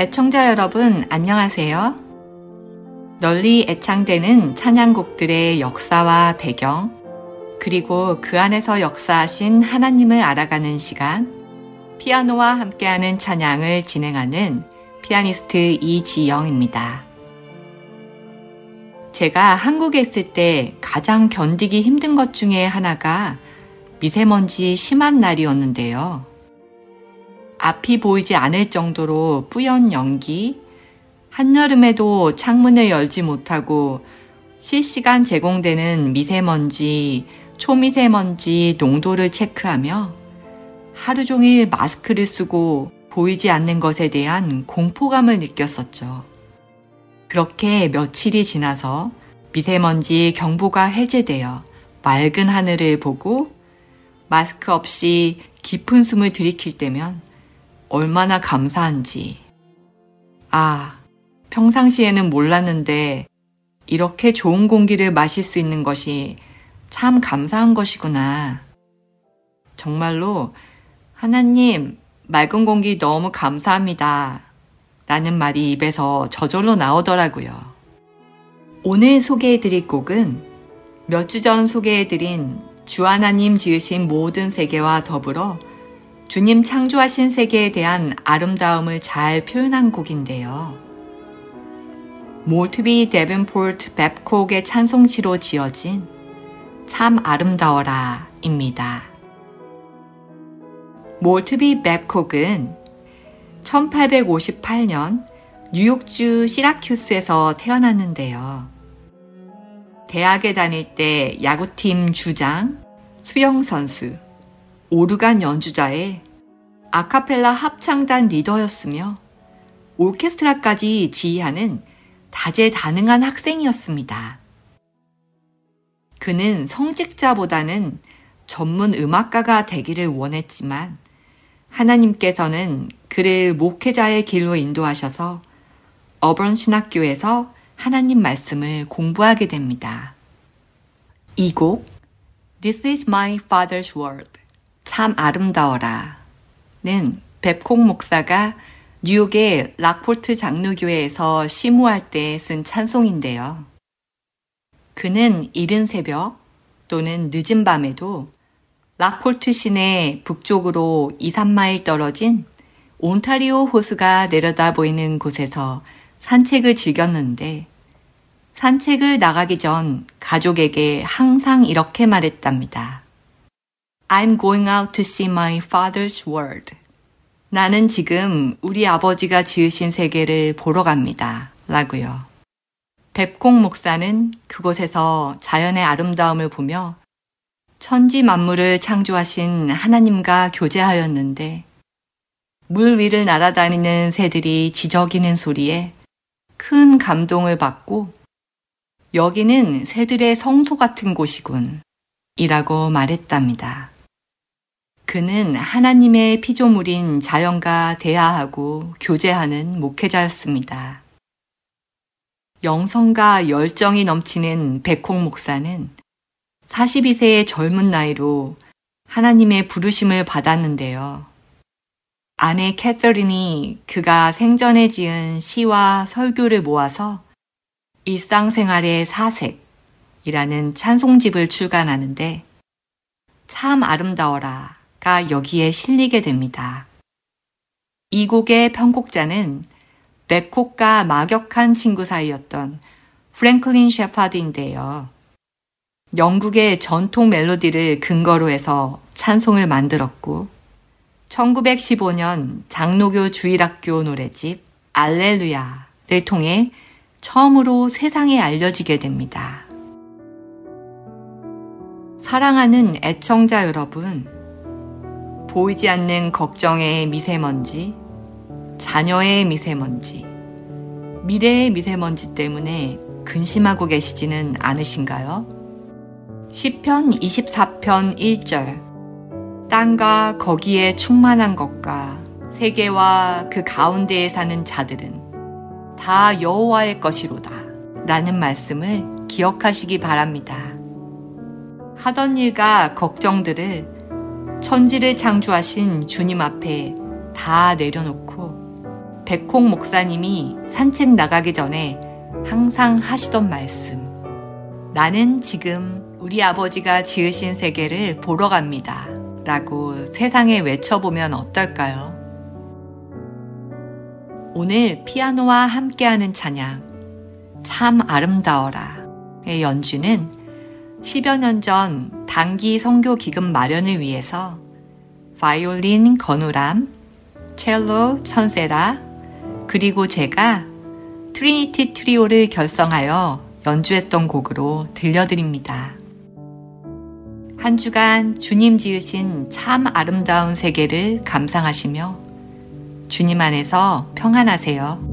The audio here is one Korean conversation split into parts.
애청자 여러분, 안녕하세요. 널리 애창되는 찬양곡들의 역사와 배경, 그리고 그 안에서 역사하신 하나님을 알아가는 시간, 피아노와 함께하는 찬양을 진행하는 피아니스트 이지영입니다. 제가 한국에 있을 때 가장 견디기 힘든 것 중에 하나가 미세먼지 심한 날이었는데요. 앞이 보이지 않을 정도로 뿌연 연기, 한여름에도 창문을 열지 못하고 실시간 제공되는 미세먼지, 초미세먼지 농도를 체크하며 하루 종일 마스크를 쓰고 보이지 않는 것에 대한 공포감을 느꼈었죠. 그렇게 며칠이 지나서 미세먼지 경보가 해제되어 맑은 하늘을 보고 마스크 없이 깊은 숨을 들이킬 때면 얼마나 감사한지. 아, 평상시에는 몰랐는데 이렇게 좋은 공기를 마실 수 있는 것이 참 감사한 것이구나. 정말로 하나님, 맑은 공기 너무 감사합니다. 라는 말이 입에서 저절로 나오더라고요. 오늘 소개해드릴 곡은 몇 주 전 소개해드린 주 하나님 지으신 모든 세계와 더불어 주님 창조하신 세계에 대한 아름다움을 잘 표현한 곡인데요. 몰트비 데벤포트 뱁콕의 찬송시로 지어진 참 아름다워라 입니다. 몰트비 뱁콕은 1858년 뉴욕주 시라큐스에서 태어났는데요. 대학에 다닐 때 야구팀 주장, 수영선수, 오르간 연주자의 아카펠라 합창단 리더였으며 오케스트라까지 지휘하는 다재다능한 학생이었습니다. 그는 성직자보다는 전문 음악가가 되기를 원했지만 하나님께서는 그를 목회자의 길로 인도하셔서 어번 신학교에서 하나님 말씀을 공부하게 됩니다. 이 곡 This is my father's world 참 아름다워라 는 뱁콕 목사가 뉴욕의 락포트 장로교회에서 시무할 때 쓴 찬송인데요. 그는 이른 새벽 또는 늦은 밤에도 락폴트 시내 북쪽으로 2, 3마일 떨어진 온타리오 호수가 내려다 보이는 곳에서 산책을 즐겼는데 산책을 나가기 전 가족에게 항상 이렇게 말했답니다. I'm going out to see my father's world. 나는 지금 우리 아버지가 지으신 세계를 보러 갑니다. 라고요. 뱁콩 목사는 그곳에서 자연의 아름다움을 보며 천지 만물을 창조하신 하나님과 교제하였는데 물 위를 날아다니는 새들이 지저귀는 소리에 큰 감동을 받고 여기는 새들의 성소 같은 곳이군 이라고 말했답니다. 그는 하나님의 피조물인 자연과 대화하고 교제하는 목회자였습니다. 영성과 열정이 넘치는 백홍 목사는 42세의 젊은 나이로 하나님의 부르심을 받았는데요. 아내 캐서린이 그가 생전에 지은 시와 설교를 모아서 일상생활의 사색이라는 찬송집을 출간하는데 참 아름다워라 가 여기에 실리게 됩니다. 이 곡의 편곡자는 맥콕과 막역한 친구 사이였던 프랭클린 셰파드인데요. 영국의 전통 멜로디를 근거로 해서 찬송을 만들었고 1915년 장로교 주일학교 노래집 알렐루야를 통해 처음으로 세상에 알려지게 됩니다. 사랑하는 애청자 여러분, 보이지 않는 걱정의 미세먼지, 자녀의 미세먼지, 미래의 미세먼지 때문에 근심하고 계시지는 않으신가요? 시편 24편 1절 땅과 거기에 충만한 것과 세계와 그 가운데에 사는 자들은 다 여호와의 것이로다 라는 말씀을 기억하시기 바랍니다. 하던 일과 걱정들을 천지를 창조하신 주님 앞에 다 내려놓고 백홍 목사님이 산책 나가기 전에 항상 하시던 말씀. 나는 지금 우리 아버지가 지으신 세계를 보러 갑니다. 라고 세상에 외쳐보면 어떨까요? 오늘 피아노와 함께하는 찬양, 참 아름다워라의 연주는 10여 년 전 단기 성교 기금 마련을 위해서 바이올린 권우람, 첼로 천세라, 그리고 제가 Trinity 트리오를 결성하여 연주했던 곡으로 들려드립니다. 한 주간 주님 지으신 참 아름다운 세계를 감상하시며 주님 안에서 평안하세요.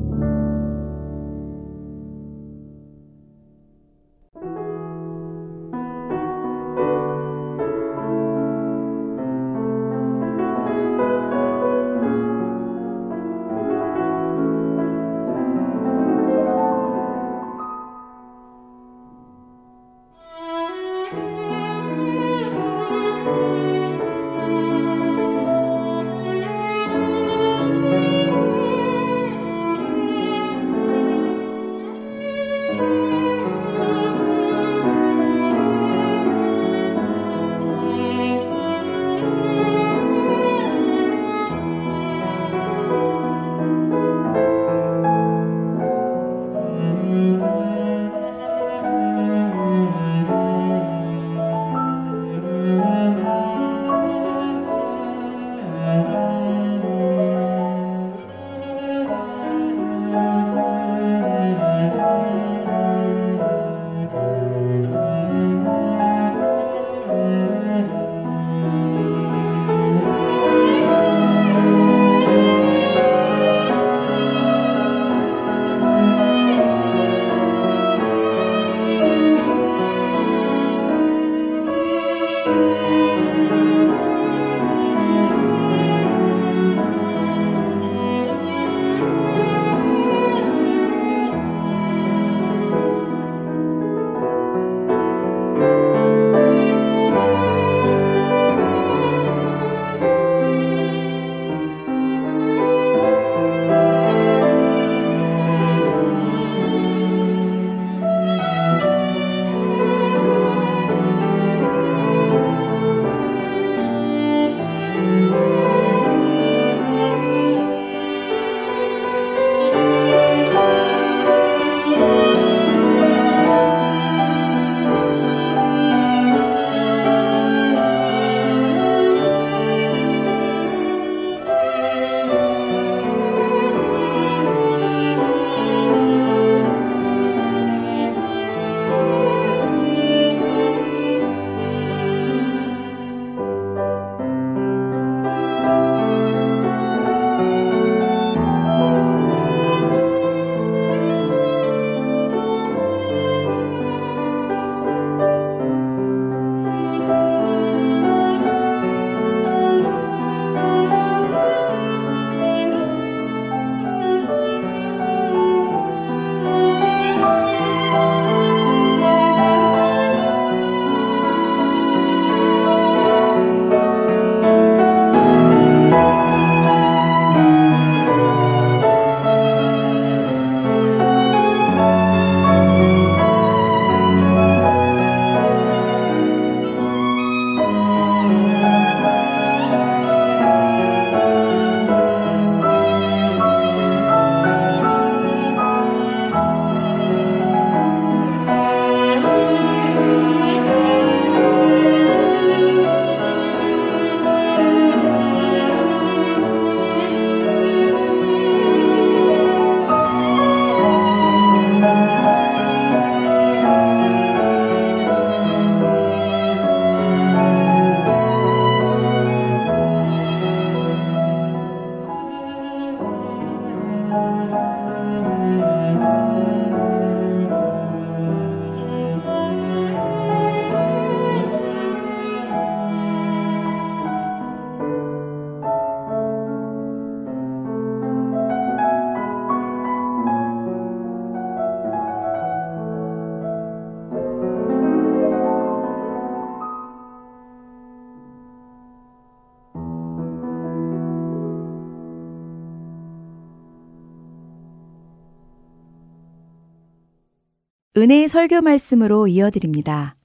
은혜의 설교 말씀으로 이어드립니다.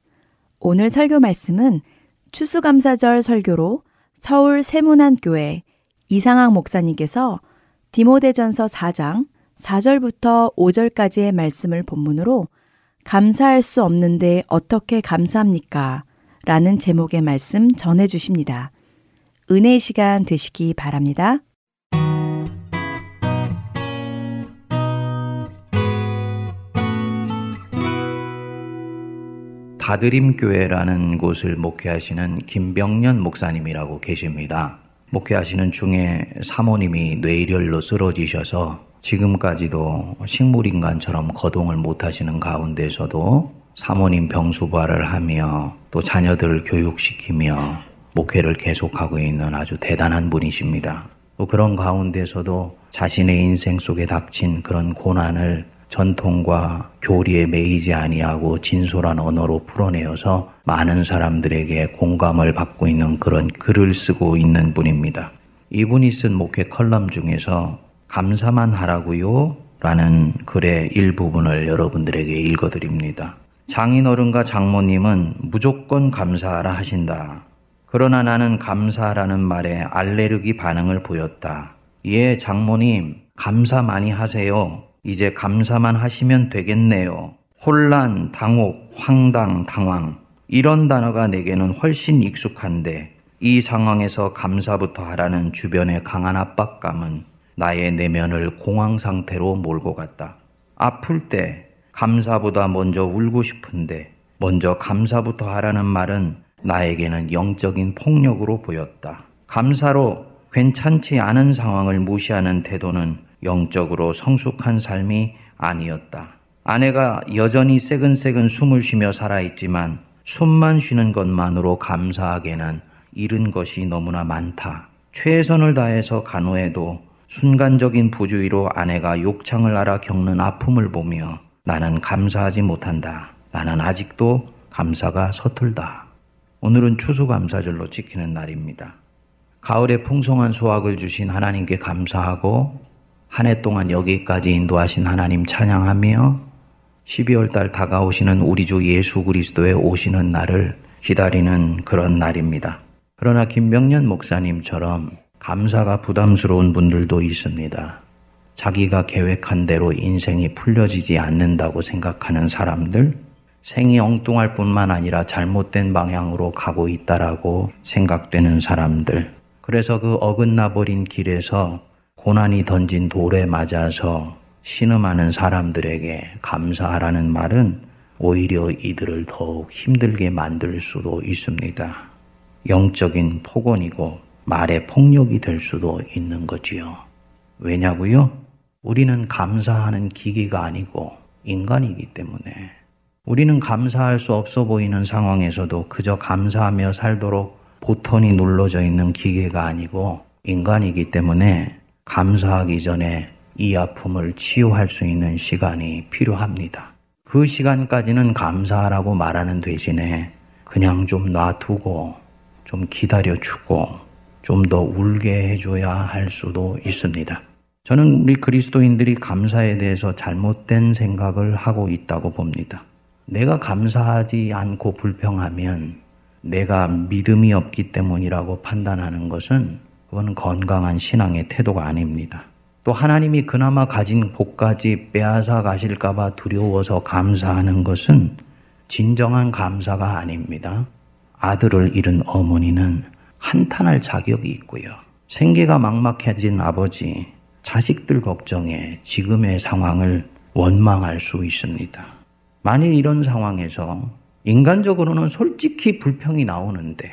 오늘 설교 말씀은 추수감사절 설교로 서울 세문안교회 이상학 목사님께서 디모데전서 4장 4절부터 5절까지의 말씀을 본문으로 감사할 수 없는데 어떻게 감사합니까? 라는 제목의 말씀 전해 주십니다. 은혜의 시간 되시기 바랍니다. 다드림교회라는 곳을 목회하시는 김병년 목사님이라고 계십니다. 목회하시는 중에 사모님이 뇌일혈로 쓰러지셔서 지금까지도 식물인간처럼 거동을 못하시는 가운데서도 사모님 병수부활을 하며 또 자녀들을 교육시키며 목회를 계속하고 있는 아주 대단한 분이십니다. 또 그런 가운데서도 자신의 인생 속에 닥친 그런 고난을 전통과 교리에 매이지 아니하고 진솔한 언어로 풀어내어서 많은 사람들에게 공감을 받고 있는 그런 글을 쓰고 있는 분입니다. 이분이 쓴 목회 컬럼 중에서 감사만 하라고요 라는 글의 일부분을 여러분들에게 읽어드립니다. 장인어른과 장모님은 무조건 감사하라 하신다. 그러나 나는 감사라는 말에 알레르기 반응을 보였다. 예, 장모님, 감사 많이 하세요. 이제 감사만 하시면 되겠네요. 혼란, 당혹, 황당, 당황. 이런 단어가 내게는 훨씬 익숙한데 이 상황에서 감사부터 하라는 주변의 강한 압박감은 나의 내면을 공황 상태로 몰고 갔다. 아플 때 감사보다 먼저 울고 싶은데 먼저 감사부터 하라는 말은 나에게는 영적인 폭력으로 보였다. 감사로 괜찮지 않은 상황을 무시하는 태도는 영적으로 성숙한 삶이 아니었다. 아내가 여전히 새근새근 숨을 쉬며 살아있지만 숨만 쉬는 것만으로 감사하게는 잃은 것이 너무나 많다. 최선을 다해서 간호해도 순간적인 부주의로 아내가 욕창을 알아 겪는 아픔을 보며 나는 감사하지 못한다. 나는 아직도 감사가 서툴다. 오늘은 추수감사절로 지키는 날입니다. 가을에 풍성한 수확을 주신 하나님께 감사하고 한 해 동안 여기까지 인도하신 하나님 찬양하며 12월 달 다가오시는 우리 주 예수 그리스도의 오시는 날을 기다리는 그런 날입니다. 그러나 김병년 목사님처럼 감사가 부담스러운 분들도 있습니다. 자기가 계획한 대로 인생이 풀려지지 않는다고 생각하는 사람들, 생이 엉뚱할 뿐만 아니라 잘못된 방향으로 가고 있다라고 생각되는 사람들, 그래서 그 어긋나 버린 길에서 고난이 던진 돌에 맞아서 신음하는 사람들에게 감사하라는 말은 오히려 이들을 더욱 힘들게 만들 수도 있습니다. 영적인 폭언이고 말의 폭력이 될 수도 있는 거지요. 왜냐고요? 우리는 감사하는 기기가 아니고 인간이기 때문에 우리는 감사할 수 없어 보이는 상황에서도 그저 감사하며 살도록 보턴이 눌러져 있는 기계가 아니고 인간이기 때문에 감사하기 전에 이 아픔을 치유할 수 있는 시간이 필요합니다. 그 시간까지는 감사하라고 말하는 대신에 그냥 좀 놔두고 좀 기다려주고 좀 더 울게 해줘야 할 수도 있습니다. 저는 우리 그리스도인들이 감사에 대해서 잘못된 생각을 하고 있다고 봅니다. 내가 감사하지 않고 불평하면 내가 믿음이 없기 때문이라고 판단하는 것은 그건 건강한 신앙의 태도가 아닙니다. 또 하나님이 그나마 가진 복까지 빼앗아 가실까봐 두려워서 감사하는 것은 진정한 감사가 아닙니다. 아들을 잃은 어머니는 한탄할 자격이 있고요. 생계가 막막해진 아버지, 자식들 걱정에 지금의 상황을 원망할 수 있습니다. 만일 이런 상황에서 인간적으로는 솔직히 불평이 나오는데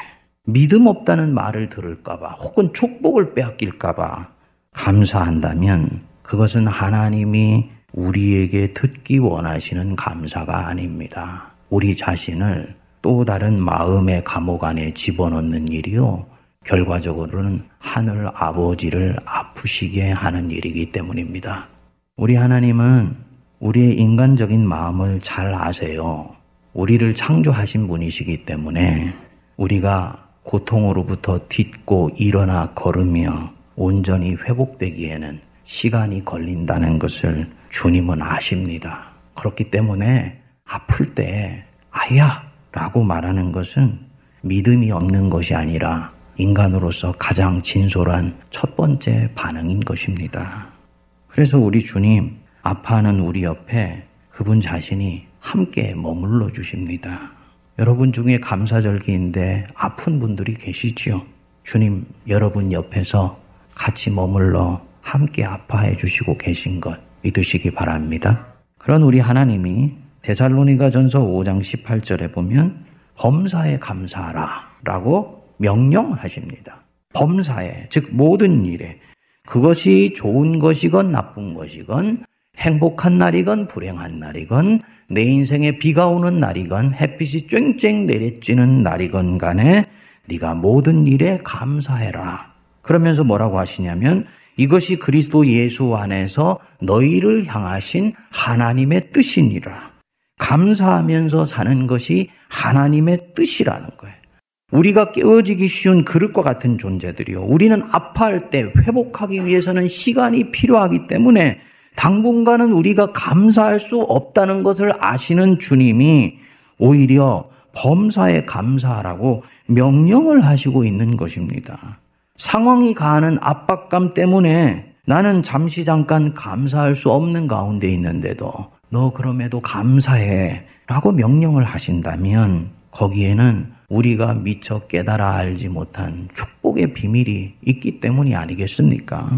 믿음 없다는 말을 들을까봐 혹은 축복을 빼앗길까봐 감사한다면 그것은 하나님이 우리에게 듣기 원하시는 감사가 아닙니다. 우리 자신을 또 다른 마음의 감옥 안에 집어넣는 일이요. 결과적으로는 하늘 아버지를 아프시게 하는 일이기 때문입니다. 우리 하나님은 우리의 인간적인 마음을 잘 아세요. 우리를 창조하신 분이시기 때문에 우리가 고통으로부터 딛고 일어나 걸으며 온전히 회복되기에는 시간이 걸린다는 것을 주님은 아십니다. 그렇기 때문에 아플 때 아야 라고 말하는 것은 믿음이 없는 것이 아니라 인간으로서 가장 진솔한 첫 번째 반응인 것입니다. 그래서 우리 주님 아파하는 우리 옆에 그분 자신이 함께 머물러 주십니다. 여러분 중에 감사절기인데 아픈 분들이 계시지요. 주님 여러분 옆에서 같이 머물러 함께 아파해 주시고 계신 것 믿으시기 바랍니다. 그런 우리 하나님이 데살로니가 전서 5장 18절에 보면 범사에 감사하라 라고 명령하십니다. 범사에, 즉 모든 일에 그것이 좋은 것이건 나쁜 것이건 행복한 날이건 불행한 날이건 내 인생에 비가 오는 날이건 햇빛이 쨍쨍 내리쬐는 날이건 간에 네가 모든 일에 감사해라. 그러면서 뭐라고 하시냐면 이것이 그리스도 예수 안에서 너희를 향하신 하나님의 뜻이니라. 감사하면서 사는 것이 하나님의 뜻이라는 거예요. 우리가 깨어지기 쉬운 그릇과 같은 존재들이요. 우리는 아파할 때 회복하기 위해서는 시간이 필요하기 때문에 당분간은 우리가 감사할 수 없다는 것을 아시는 주님이 오히려 범사에 감사하라고 명령을 하시고 있는 것입니다. 상황이 가하는 압박감 때문에 나는 잠시 잠깐 감사할 수 없는 가운데 있는데도 너 그럼에도 감사해 라고 명령을 하신다면 거기에는 우리가 미처 깨달아 알지 못한 축복의 비밀이 있기 때문이 아니겠습니까?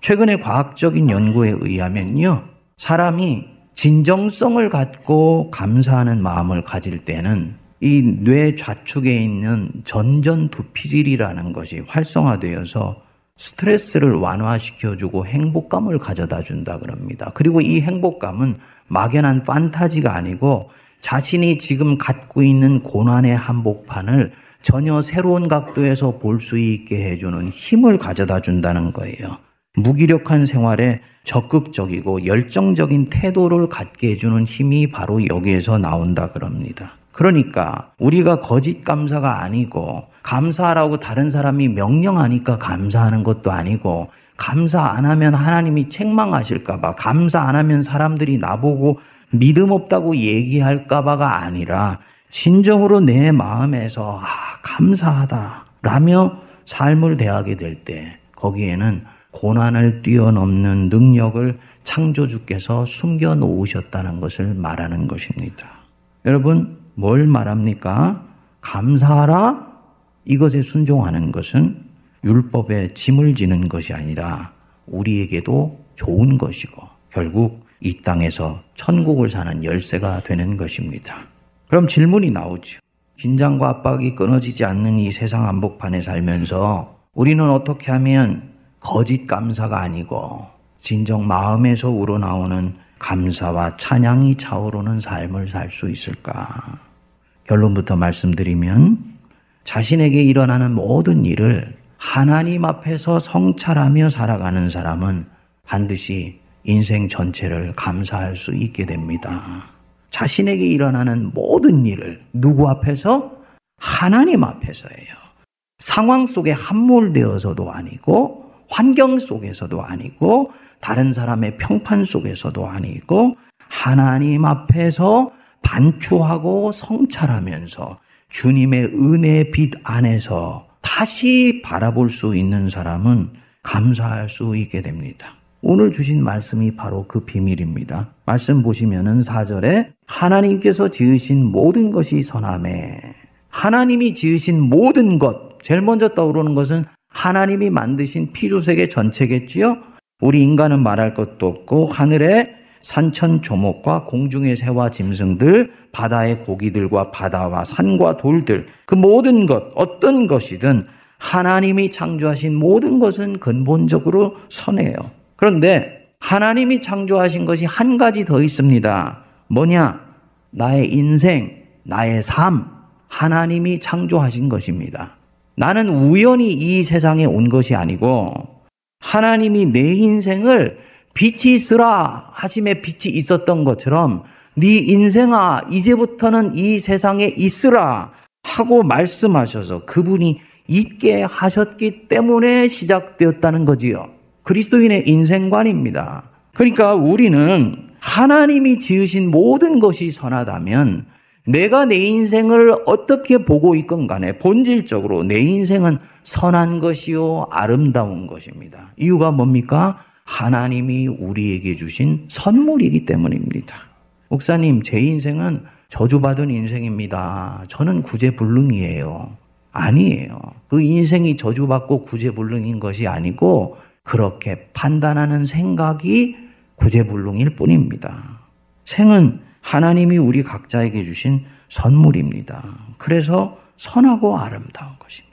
최근에 과학적인 연구에 의하면요. 사람이 진정성을 갖고 감사하는 마음을 가질 때는 이 뇌 좌측에 있는 전전두피질이라는 것이 활성화되어서 스트레스를 완화시켜주고 행복감을 가져다 준다 그럽니다. 그리고 이 행복감은 막연한 판타지가 아니고 자신이 지금 갖고 있는 고난의 한복판을 전혀 새로운 각도에서 볼 수 있게 해주는 힘을 가져다 준다는 거예요. 무기력한 생활에 적극적이고 열정적인 태도를 갖게 해주는 힘이 바로 여기에서 나온다 그럽니다. 그러니까 우리가 거짓 감사가 아니고 감사하라고 다른 사람이 명령하니까 감사하는 것도 아니고 감사 안 하면 하나님이 책망하실까봐 감사 안 하면 사람들이 나보고 믿음 없다고 얘기할까봐가 아니라 진정으로 내 마음에서 아, 감사하다 라며 삶을 대하게 될 때 거기에는 고난을 뛰어넘는 능력을 창조주께서 숨겨 놓으셨다는 것을 말하는 것입니다. 여러분, 뭘 말합니까? 감사하라? 이것에 순종하는 것은 율법에 짐을 지는 것이 아니라 우리에게도 좋은 것이고 결국 이 땅에서 천국을 사는 열쇠가 되는 것입니다. 그럼 질문이 나오죠. 긴장과 압박이 끊어지지 않는 이 세상 한복판에 살면서 우리는 어떻게 하면 거짓 감사가 아니고 진정 마음에서 우러나오는 감사와 찬양이 차오르는 삶을 살 수 있을까? 결론부터 말씀드리면 자신에게 일어나는 모든 일을 하나님 앞에서 성찰하며 살아가는 사람은 반드시 인생 전체를 감사할 수 있게 됩니다. 자신에게 일어나는 모든 일을 누구 앞에서? 하나님 앞에서예요. 상황 속에 함몰되어서도 아니고, 환경 속에서도 아니고, 다른 사람의 평판 속에서도 아니고, 하나님 앞에서 반추하고 성찰하면서 주님의 은혜의 빛 안에서 다시 바라볼 수 있는 사람은 감사할 수 있게 됩니다. 오늘 주신 말씀이 바로 그 비밀입니다. 말씀 보시면은 4절에 하나님께서 지으신 모든 것이 선함에 하나님이 지으신 모든 것 제일 먼저 떠오르는 것은 하나님이 만드신 피조세계 전체겠지요. 우리 인간은 말할 것도 없고 하늘에 산천 조목과 공중의 새와 짐승들, 바다의 고기들과 바다와 산과 돌들, 그 모든 것, 어떤 것이든 하나님이 창조하신 모든 것은 근본적으로 선해요. 그런데 하나님이 창조하신 것이 한 가지 더 있습니다. 뭐냐? 나의 인생, 나의 삶, 하나님이 창조하신 것입니다. 나는 우연히 이 세상에 온 것이 아니고 하나님이 내 인생을 빛이 있으라 하심에 빛이 있었던 것처럼 네 인생아 이제부터는 이 세상에 있으라 하고 말씀하셔서 그분이 있게 하셨기 때문에 시작되었다는 거지요. 그리스도인의 인생관입니다. 그러니까 우리는 하나님이 지으신 모든 것이 선하다면 내가 내 인생을 어떻게 보고 있건 간에 본질적으로 내 인생은 선한 것이요 아름다운 것입니다. 이유가 뭡니까? 하나님이 우리에게 주신 선물이기 때문입니다. 목사님, 제 인생은 저주받은 인생입니다. 저는 구제불능이에요. 아니에요. 그 인생이 저주받고 구제불능인 것이 아니고 그렇게 판단하는 생각이 구제불능일 뿐입니다. 생은 하나님이 우리 각자에게 주신 선물입니다. 그래서 선하고 아름다운 것입니다.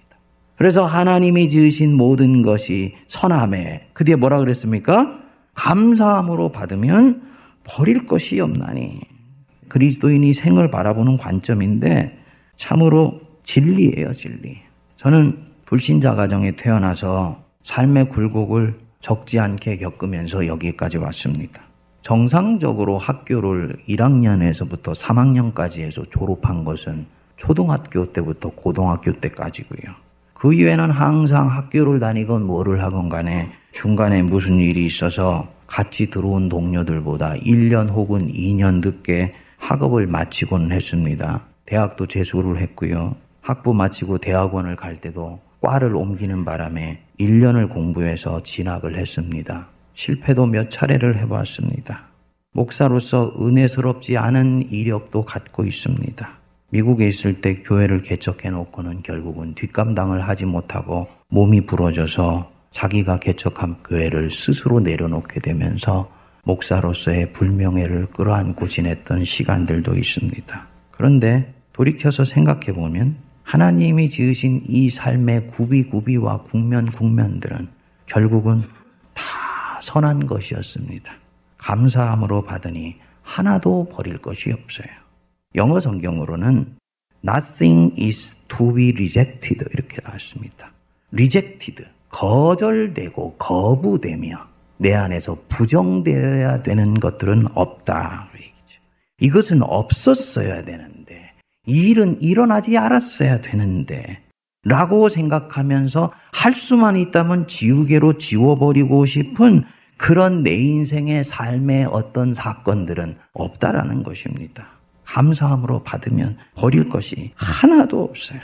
그래서 하나님이 지으신 모든 것이 선함에 그 뒤에 뭐라 그랬습니까? 감사함으로 받으면 버릴 것이 없나니 그리스도인이 생을 바라보는 관점인데 참으로 진리예요, 진리. 저는 불신자 가정에 태어나서 삶의 굴곡을 적지 않게 겪으면서 여기까지 왔습니다. 정상적으로 학교를 1학년에서부터 3학년까지 해서 졸업한 것은 초등학교 때부터 고등학교 때까지고요. 그 이외에는 항상 학교를 다니건 뭐를 하건 간에 중간에 무슨 일이 있어서 같이 들어온 동료들보다 1년 혹은 2년 늦게 학업을 마치곤 했습니다. 대학도 재수를 했고요. 학부 마치고 대학원을 갈 때도 과를 옮기는 바람에 1년을 공부해서 진학을 했습니다. 실패도 몇 차례를 해봤습니다. 목사로서 은혜스럽지 않은 이력도 갖고 있습니다. 미국에 있을 때 교회를 개척해 놓고는 결국은 뒷감당을 하지 못하고 몸이 부러져서 자기가 개척한 교회를 스스로 내려놓게 되면서 목사로서의 불명예를 끌어안고 지냈던 시간들도 있습니다. 그런데 돌이켜서 생각해 보면 하나님이 지으신 이 삶의 구비구비와 국면 국면들은 결국은 다 선한 것이었습니다. 감사함으로 받으니 하나도 버릴 것이 없어요. 영어 성경으로는 nothing is to be rejected 이렇게 나왔습니다. rejected 거절되고 거부되며 내 안에서 부정되어야 되는 것들은 없다. 이것은 없었어야 되는데 이 일은 일어나지 않았어야 되는데 라고 생각하면서 할 수만 있다면 지우개로 지워버리고 싶은 그런 내 인생의 삶의 어떤 사건들은 없다라는 것입니다. 감사함으로 받으면 버릴 것이 하나도 없어요.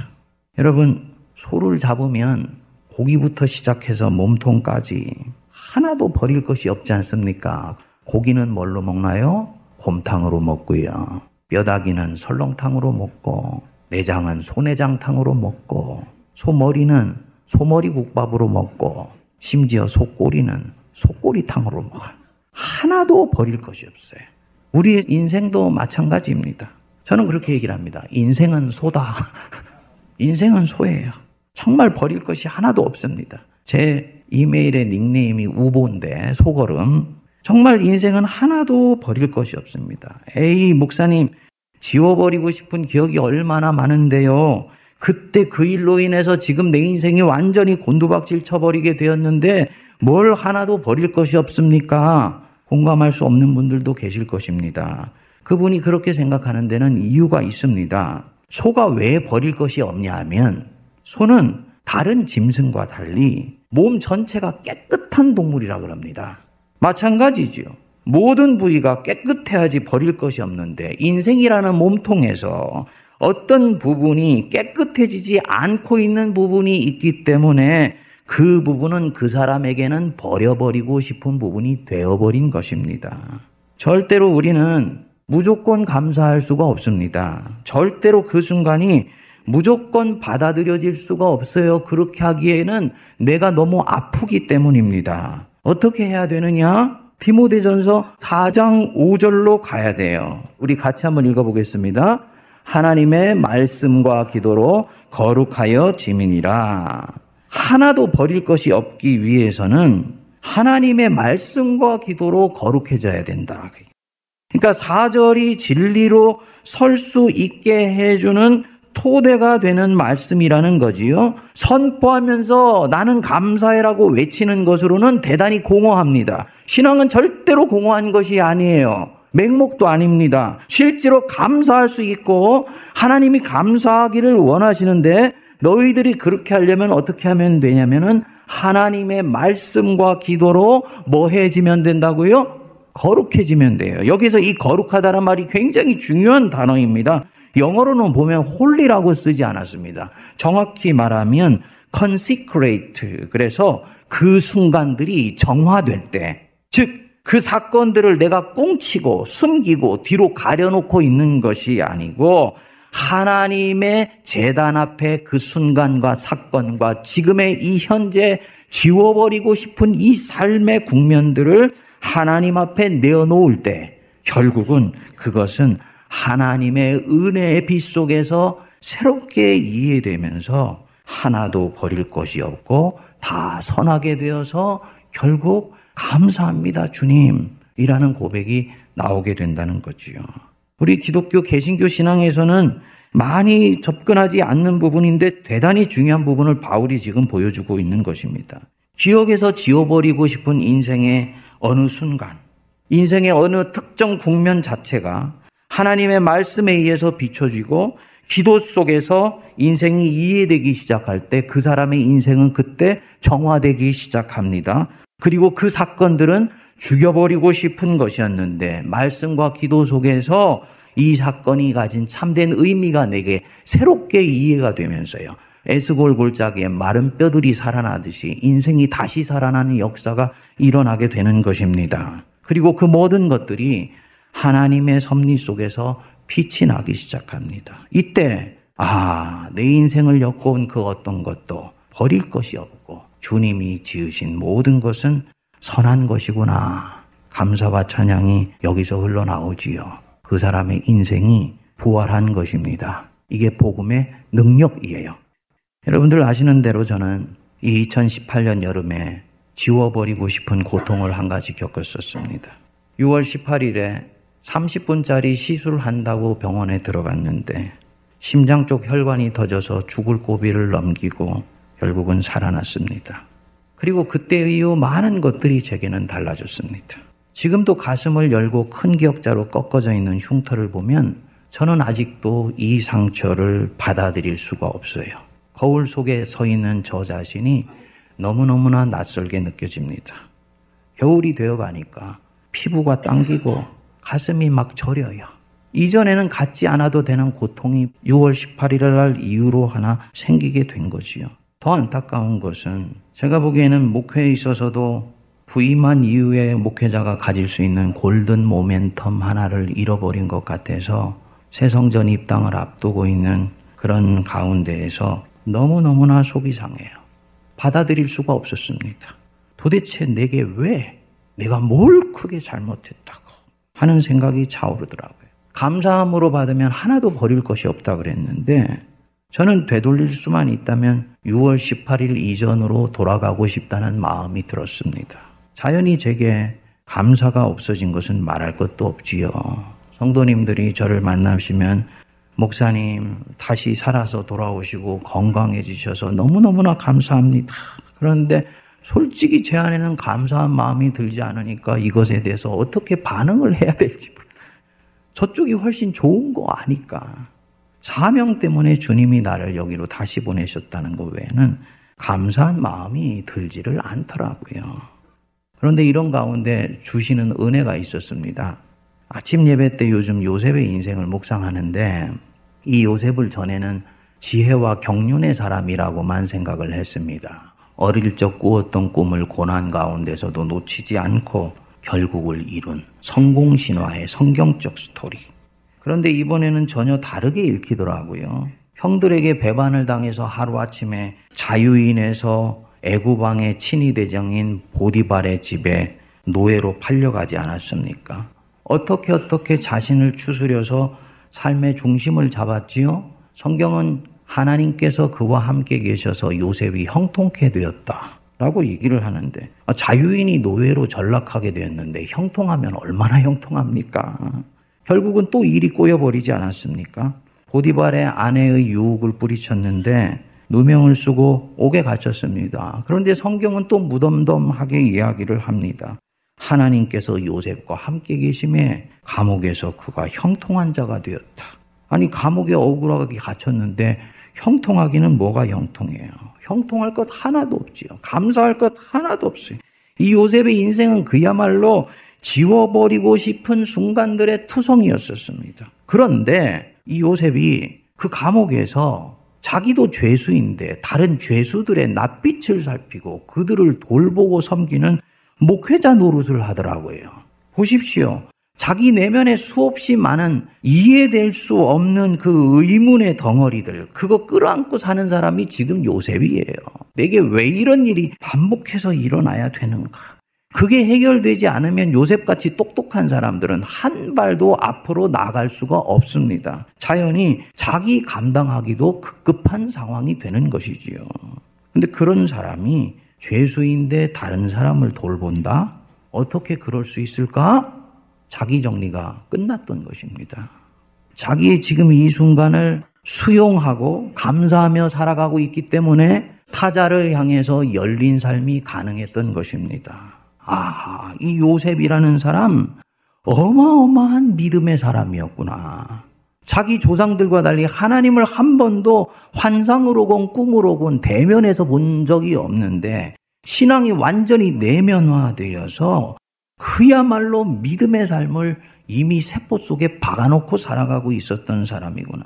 여러분, 소를 잡으면 고기부터 시작해서 몸통까지 하나도 버릴 것이 없지 않습니까? 고기는 뭘로 먹나요? 곰탕으로 먹고요. 뼈다귀는 설렁탕으로 먹고, 내장은 소내장탕으로 먹고, 소머리는 소머리 국밥으로 먹고, 심지어 소꼬리는 소꼬리탕으로 먹어요. 하나도 버릴 것이 없어요. 우리 인생도 마찬가지입니다. 저는 그렇게 얘기를 합니다. 인생은 소다. 인생은 소예요. 정말 버릴 것이 하나도 없습니다. 제 이메일의 닉네임이 우보인데 소걸음. 정말 인생은 하나도 버릴 것이 없습니다. 에이, 목사님, 지워버리고 싶은 기억이 얼마나 많은데요. 그때 그 일로 인해서 지금 내 인생이 완전히 곤두박질 쳐버리게 되었는데 뭘 하나도 버릴 것이 없습니까? 공감할 수 없는 분들도 계실 것입니다. 그분이 그렇게 생각하는 데는 이유가 있습니다. 소가 왜 버릴 것이 없냐 하면 소는 다른 짐승과 달리 몸 전체가 깨끗한 동물이라 그럽니다. 마찬가지죠. 모든 부위가 깨끗해야지 버릴 것이 없는데 인생이라는 몸통에서 어떤 부분이 깨끗해지지 않고 있는 부분이 있기 때문에 그 부분은 그 사람에게는 버려버리고 싶은 부분이 되어버린 것입니다. 절대로 우리는 무조건 감사할 수가 없습니다. 절대로 그 순간이 무조건 받아들여질 수가 없어요. 그렇게 하기에는 내가 너무 아프기 때문입니다. 어떻게 해야 되느냐? 디모데전서 4장 5절로 가야 돼요. 우리 같이 한번 읽어보겠습니다. 하나님의 말씀과 기도로 거룩하여 지민이라. 하나도 버릴 것이 없기 위해서는 하나님의 말씀과 기도로 거룩해져야 된다. 그러니까 사절이 진리로 설 수 있게 해주는 토대가 되는 말씀이라는 거지요. 선포하면서 나는 감사해라고 외치는 것으로는 대단히 공허합니다. 신앙은 절대로 공허한 것이 아니에요. 맹목도 아닙니다. 실제로 감사할 수 있고 하나님이 감사하기를 원하시는데 너희들이 그렇게 하려면 어떻게 하면 되냐면은 하나님의 말씀과 기도로 뭐 해지면 된다고요? 거룩해지면 돼요. 여기서 이 거룩하다는 말이 굉장히 중요한 단어입니다. 영어로는 보면 홀리라고 쓰지 않았습니다. 정확히 말하면 consecrate. 그래서 그 순간들이 정화될 때, 즉, 그 사건들을 내가 꽁치고 숨기고 뒤로 가려놓고 있는 것이 아니고 하나님의 재단 앞에 그 순간과 사건과 지금의 이 현재 지워버리고 싶은 이 삶의 국면들을 하나님 앞에 내어놓을 때 결국은 그것은 하나님의 은혜의 빛 속에서 새롭게 이해되면서 하나도 버릴 것이 없고 다 선하게 되어서 결국 감사합니다, 주님. 이라는 고백이 나오게 된다는 거지요. 우리 기독교 개신교 신앙에서는 많이 접근하지 않는 부분인데 대단히 중요한 부분을 바울이 지금 보여주고 있는 것입니다. 기억에서 지워버리고 싶은 인생의 어느 순간, 인생의 어느 특정 국면 자체가 하나님의 말씀에 의해서 비춰지고 기도 속에서 인생이 이해되기 시작할 때 그 사람의 인생은 그때 정화되기 시작합니다. 그리고 그 사건들은 죽여버리고 싶은 것이었는데 말씀과 기도 속에서 이 사건이 가진 참된 의미가 내게 새롭게 이해가 되면서요. 에스골 골짜기에 마른 뼈들이 살아나듯이 인생이 다시 살아나는 역사가 일어나게 되는 것입니다. 그리고 그 모든 것들이 하나님의 섭리 속에서 빛이 나기 시작합니다. 이때, 아, 내 인생을 엮어온 그 어떤 것도 버릴 것이 없고 주님이 지으신 모든 것은 선한 것이구나. 감사와 찬양이 여기서 흘러나오지요. 그 사람의 인생이 부활한 것입니다. 이게 복음의 능력이에요. 여러분들 아시는 대로 저는 2018년 여름에 지워버리고 싶은 고통을 한 가지 겪었었습니다. 6월 18일에 30분짜리 시술을 한다고 병원에 들어갔는데 심장 쪽 혈관이 터져서 죽을 고비를 넘기고 결국은 살아났습니다. 그리고 그때 이후 많은 것들이 제게는 달라졌습니다. 지금도 가슴을 열고 큰 기억자로 꺾어져 있는 흉터를 보면 저는 아직도 이 상처를 받아들일 수가 없어요. 거울 속에 서 있는 저 자신이 너무너무나 낯설게 느껴집니다. 겨울이 되어 가니까 피부가 당기고 가슴이 막 저려요. 이전에는 갖지 않아도 되는 고통이 6월 18일 날 이후로 하나 생기게 된 거지요. 더 안타까운 것은 제가 보기에는 목회에 있어서도 부임한 이후에 목회자가 가질 수 있는 골든 모멘텀 하나를 잃어버린 것 같아서 새성전 입당을 앞두고 있는 그런 가운데에서 너무너무나 속이 상해요. 받아들일 수가 없었습니다. 도대체 내게 왜 내가 뭘 크게 잘못했다고 하는 생각이 차오르더라고요. 감사함으로 받으면 하나도 버릴 것이 없다 그랬는데 저는 되돌릴 수만 있다면 6월 18일 이전으로 돌아가고 싶다는 마음이 들었습니다. 자연히 제게 감사가 없어진 것은 말할 것도 없지요. 성도님들이 저를 만나시면 목사님 다시 살아서 돌아오시고 건강해지셔서 너무너무나 감사합니다. 그런데 솔직히 제 안에는 감사한 마음이 들지 않으니까 이것에 대해서 어떻게 반응을 해야 될지 저쪽이 훨씬 좋은 거 아니까 사명 때문에 주님이 나를 여기로 다시 보내셨다는 것 외에는 감사한 마음이 들지를 않더라고요. 그런데 이런 가운데 주시는 은혜가 있었습니다. 아침 예배 때 요즘 요셉의 인생을 묵상하는데 이 요셉을 전에는 지혜와 경륜의 사람이라고만 생각을 했습니다. 어릴 적 꾸었던 꿈을 고난 가운데서도 놓치지 않고 결국을 이룬 성공 신화의 성경적 스토리. 그런데 이번에는 전혀 다르게 읽히더라고요. 형들에게 배반을 당해서 하루아침에 자유인에서 애구방의 친위 대장인 보디발의 집에 노예로 팔려가지 않았습니까? 어떻게 어떻게 자신을 추스려서 삶의 중심을 잡았지요? 성경은 하나님께서 그와 함께 계셔서 요셉이 형통케 되었다. 라고 얘기를 하는데 아, 자유인이 노예로 전락하게 되었는데 형통하면 얼마나 형통합니까? 결국은 또 일이 꼬여버리지 않았습니까? 보디발의 아내의 유혹을 뿌리쳤는데 누명을 쓰고 옥에 갇혔습니다. 그런데 성경은 또 무덤덤하게 이야기를 합니다. 하나님께서 요셉과 함께 계심에 감옥에서 그가 형통한 자가 되었다. 아니 감옥에 억울하게 갇혔는데 형통하기는 뭐가 형통해요? 형통할 것 하나도 없지요. 감사할 것 하나도 없어요. 이 요셉의 인생은 그야말로 지워버리고 싶은 순간들의 투성이었었습니다. 그런데 이 요셉이 그 감옥에서 자기도 죄수인데 다른 죄수들의 낯빛을 살피고 그들을 돌보고 섬기는 목회자 노릇을 하더라고요. 보십시오. 자기 내면에 수없이 많은 이해될 수 없는 그 의문의 덩어리들, 그거 끌어안고 사는 사람이 지금 요셉이에요. 내게 왜 이런 일이 반복해서 일어나야 되는가? 그게 해결되지 않으면 요셉같이 똑똑한 사람들은 한 발도 앞으로 나갈 수가 없습니다. 자연히 자기 감당하기도 급급한 상황이 되는 것이지요. 근데 그런 사람이 죄수인데 다른 사람을 돌본다? 어떻게 그럴 수 있을까? 자기 정리가 끝났던 것입니다. 자기의 지금 이 순간을 수용하고 감사하며 살아가고 있기 때문에 타자를 향해서 열린 삶이 가능했던 것입니다. 아, 이 요셉이라는 사람 어마어마한 믿음의 사람이었구나. 자기 조상들과 달리 하나님을 한 번도 환상으로건 꿈으로건 대면에서 본 적이 없는데 신앙이 완전히 내면화되어서 그야말로 믿음의 삶을 이미 세포 속에 박아놓고 살아가고 있었던 사람이구나.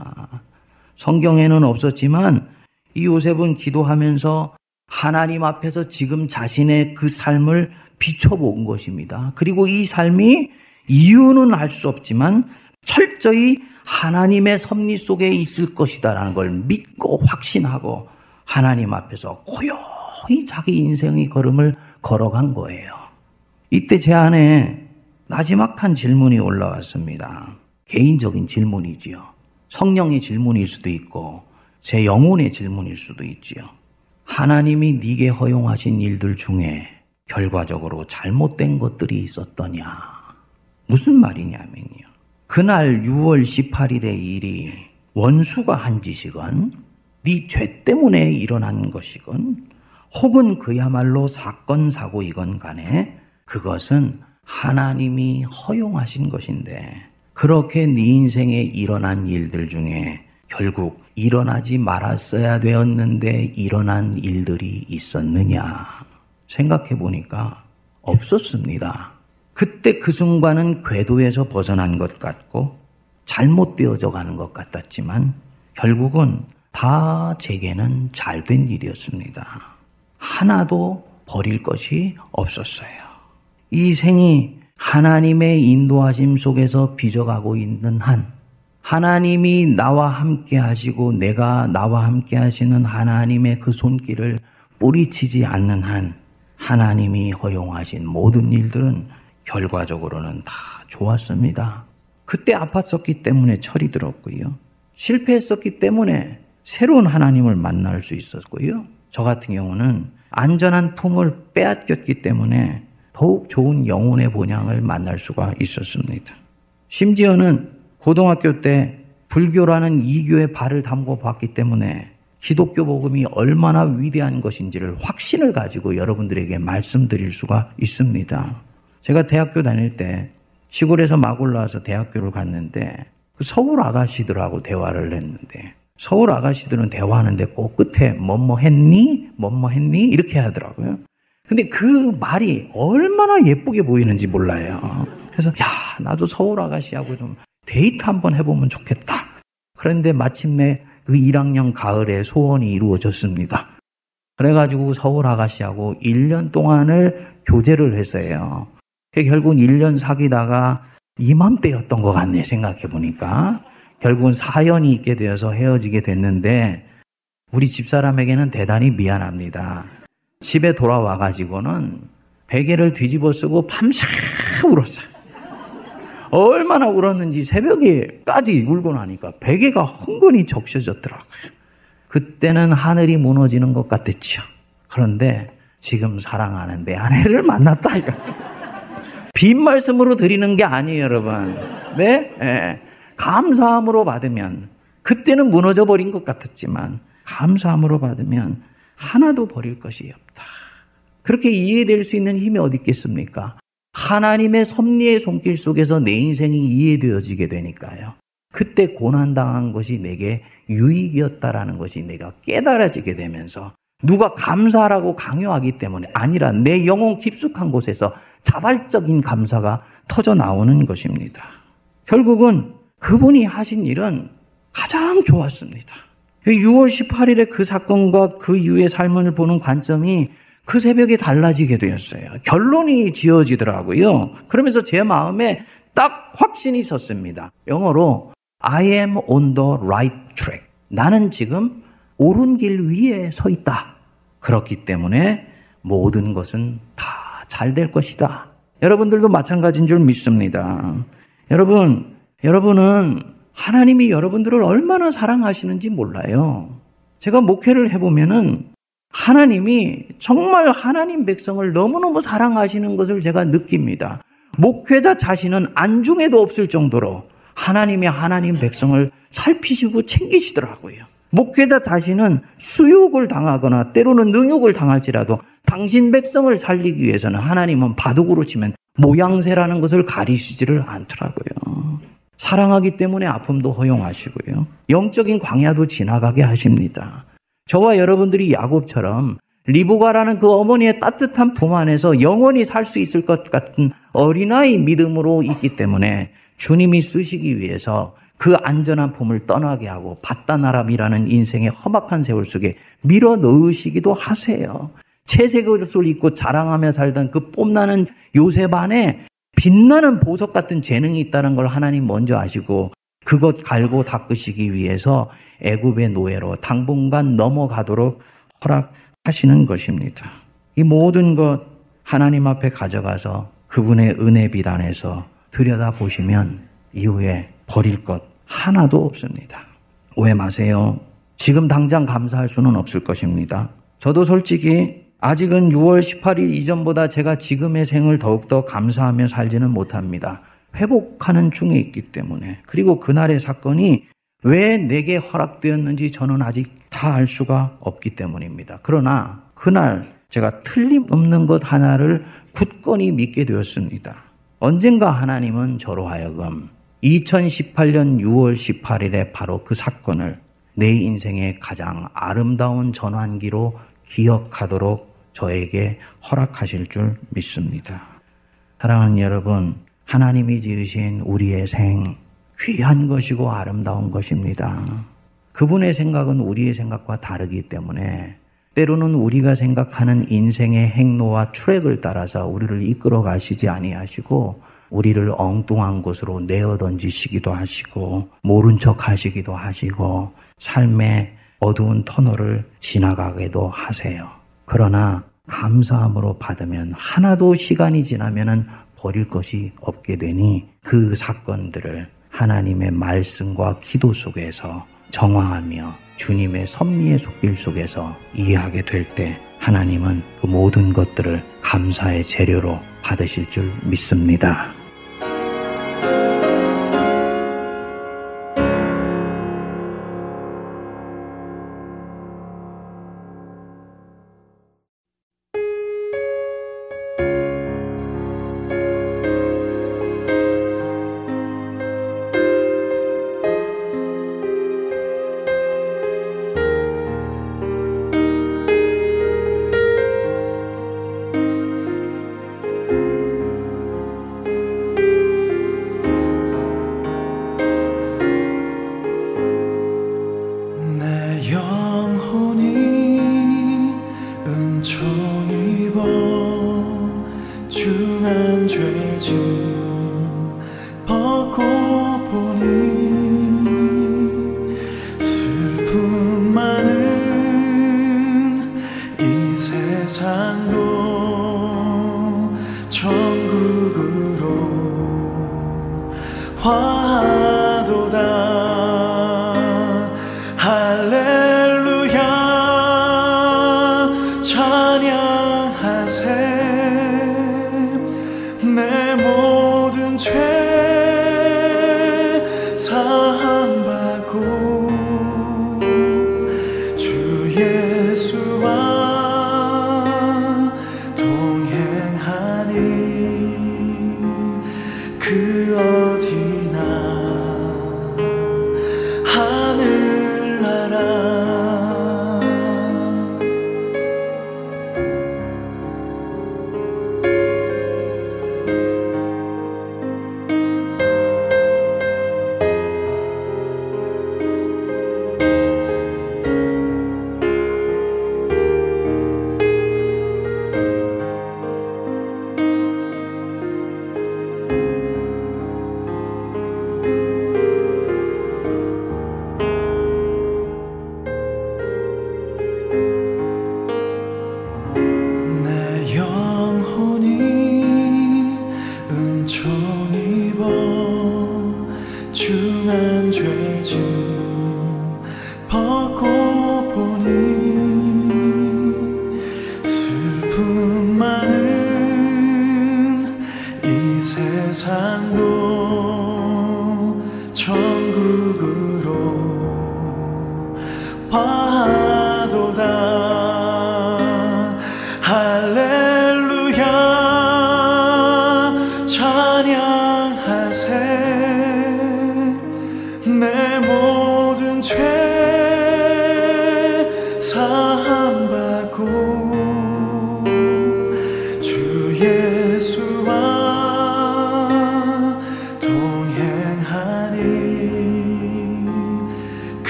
성경에는 없었지만 이 요셉은 기도하면서 하나님 앞에서 지금 자신의 그 삶을 비춰본 것입니다. 그리고 이 삶이 이유는 알 수 없지만 철저히 하나님의 섭리 속에 있을 것이다라는 걸 믿고 확신하고 하나님 앞에서 고요히 자기 인생의 걸음을 걸어간 거예요. 이때 제 안에 나지막한 질문이 올라왔습니다. 개인적인 질문이지요. 성령의 질문일 수도 있고 제 영혼의 질문일 수도 있지요. 하나님이 네게 허용하신 일들 중에 결과적으로 잘못된 것들이 있었더냐? 무슨 말이냐면요. 그날 6월 18일의 일이 원수가 한 짓이건 네 죄 때문에 일어난 것이건 혹은 그야말로 사건 사고이건 간에 그것은 하나님이 허용하신 것인데 그렇게 네 인생에 일어난 일들 중에 결국 일어나지 말았어야 되었는데 일어난 일들이 있었느냐 생각해 보니까 없었습니다. 그때 그 순간은 궤도에서 벗어난 것 같고 잘못되어져 가는 것 같았지만 결국은 다 제게는 잘된 일이었습니다. 하나도 버릴 것이 없었어요. 이 생이 하나님의 인도하심 속에서 빚어가고 있는 한, 하나님이 나와 함께 하시고 내가 나와 함께 하시는 하나님의 그 손길을 뿌리치지 않는 한, 하나님이 허용하신 모든 일들은 결과적으로는 다 좋았습니다. 그때 아팠었기 때문에 철이 들었고요. 실패했었기 때문에 새로운 하나님을 만날 수 있었고요. 저 같은 경우는 안전한 품을 빼앗겼기 때문에 더욱 좋은 영혼의 본향을 만날 수가 있었습니다. 심지어는 고등학교 때 불교라는 이교의 발을 담고 봤기 때문에 기독교 복음이 얼마나 위대한 것인지를 확신을 가지고 여러분들에게 말씀드릴 수가 있습니다. 제가 대학교 다닐 때 시골에서 막 올라와서 대학교를 갔는데 그 서울 아가씨들하고 대화를 했는데 서울 아가씨들은 대화하는데 꼭 끝에 뭐뭐 했니? 뭐뭐 했니? 이렇게 하더라고요. 근데 그 말이 얼마나 예쁘게 보이는지 몰라요. 그래서 야 나도 서울 아가씨하고 좀 데이트 한번 해보면 좋겠다. 그런데 마침내 그 1학년 가을에 소원이 이루어졌습니다. 그래가지고 서울 아가씨하고 1년 동안을 교제를 했어요. 결국은 1년 사귀다가 이맘때였던 것 같네, 생각해 보니까. 결국은 사연이 있게 되어서 헤어지게 됐는데, 우리 집사람에게는 대단히 미안합니다. 집에 돌아와가지고는 베개를 뒤집어 쓰고 밤새 울었어요. 얼마나 울었는지 새벽에까지 울고 나니까 베개가 흥건히 적셔졌더라고요. 그때는 하늘이 무너지는 것 같았죠. 그런데 지금 사랑하는 내 아내를 만났다. 빈 말씀으로 드리는 게 아니에요, 여러분. 네? 네. 감사함으로 받으면, 그때는 무너져 버린 것 같았지만, 감사함으로 받으면 하나도 버릴 것이 없다. 그렇게 이해될 수 있는 힘이 어디 있겠습니까? 하나님의 섭리의 손길 속에서 내 인생이 이해되어지게 되니까요. 그때 고난당한 것이 내게 유익이었다라는 것이 내가 깨달아지게 되면서 누가 감사라고 강요하기 때문에 아니라 내 영혼 깊숙한 곳에서 자발적인 감사가 터져 나오는 것입니다. 결국은 그분이 하신 일은 가장 좋았습니다. 6월 18일에 그 사건과 그 이후의 삶을 보는 관점이 그 새벽에 달라지게 되었어요. 결론이 지어지더라고요. 그러면서 제 마음에 딱 확신이 섰습니다. 영어로 I am on the right track. 나는 지금 옳은 길 위에 서 있다. 그렇기 때문에 모든 것은 다 잘 될 것이다. 여러분들도 마찬가지인 줄 믿습니다. 여러분, 여러분은 하나님이 여러분들을 얼마나 사랑하시는지 몰라요. 제가 목회를 해보면은 하나님이 정말 하나님 백성을 너무너무 사랑하시는 것을 제가 느낍니다. 목회자 자신은 안중에도 없을 정도로 하나님이 하나님 백성을 살피시고 챙기시더라고요. 목회자 자신은 수욕을 당하거나 때로는 능욕을 당할지라도 당신 백성을 살리기 위해서는 하나님은 바둑으로 치면 모양새라는 것을 가리시지를 않더라고요. 사랑하기 때문에 아픔도 허용하시고요. 영적인 광야도 지나가게 하십니다. 저와 여러분들이 야곱처럼 리브가라는 그 어머니의 따뜻한 품 안에서 영원히 살 수 있을 것 같은 어린아이 믿음으로 있기 때문에 주님이 쓰시기 위해서 그 안전한 품을 떠나게 하고 바다나람이라는 인생의 험악한 세월 속에 밀어 넣으시기도 하세요. 채색 옷을 입고 자랑하며 살던 그 뽐나는 요셉 안에 빛나는 보석 같은 재능이 있다는 걸 하나님 먼저 아시고 그것 갈고 닦으시기 위해서 애굽의 노예로 당분간 넘어가도록 허락하시는 것입니다. 이 모든 것 하나님 앞에 가져가서 그분의 은혜 비단에서 들여다 보시면 이후에 버릴 것 하나도 없습니다. 오해 마세요. 지금 당장 감사할 수는 없을 것입니다. 저도 솔직히 아직은 6월 18일 이전보다 제가 지금의 생을 더욱더 감사하며 살지는 못합니다. 회복하는 중에 있기 때문에. 그리고 그날의 사건이 왜 내게 허락되었는지 저는 아직 다 알 수가 없기 때문입니다. 그러나 그날 제가 틀림없는 것 하나를 굳건히 믿게 되었습니다. 언젠가 하나님은 저로 하여금 2018년 6월 18일에 바로 그 사건을 내 인생의 가장 아름다운 전환기로 기억하도록 저에게 허락하실 줄 믿습니다. 사랑하는 여러분, 하나님이 지으신 우리의 생, 귀한 것이고 아름다운 것입니다. 그분의 생각은 우리의 생각과 다르기 때문에 때로는 우리가 생각하는 인생의 행로와 트랙을 따라서 우리를 이끌어 가시지 아니하시고 우리를 엉뚱한 곳으로 내어 던지시기도 하시고 모른 척 하시기도 하시고 삶의 어두운 터널을 지나가게도 하세요. 그러나 감사함으로 받으면 하나도 시간이 지나면은 버릴 것이 없게 되니 그 사건들을 하나님의 말씀과 기도 속에서 정화하며 주님의 섭리의 속길 속에서 이해하게 될 때 하나님은 그 모든 것들을 감사의 재료로 받으실 줄 믿습니다.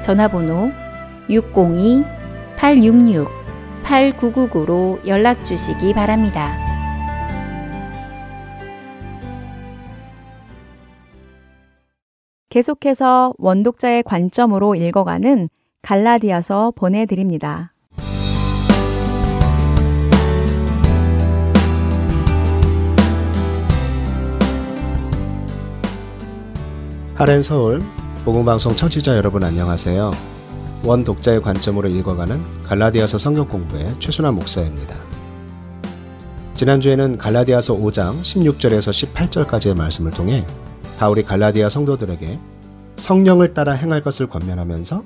전화번호 602-866-8999로 연락 주시기 바랍니다. 계속해서 원독자의 관점으로 읽어가는 갈라디아서 보내드립니다. 하렌 서울 복음방송 청취자 여러분 안녕하세요. 원 독자의 관점으로 읽어가는 갈라디아서 성경 공부의 최순환 목사입니다. 지난주에는 갈라디아서 5장 16절에서 18절까지의 말씀을 통해 바울이 갈라디아 성도들에게 성령을 따라 행할 것을 권면하면서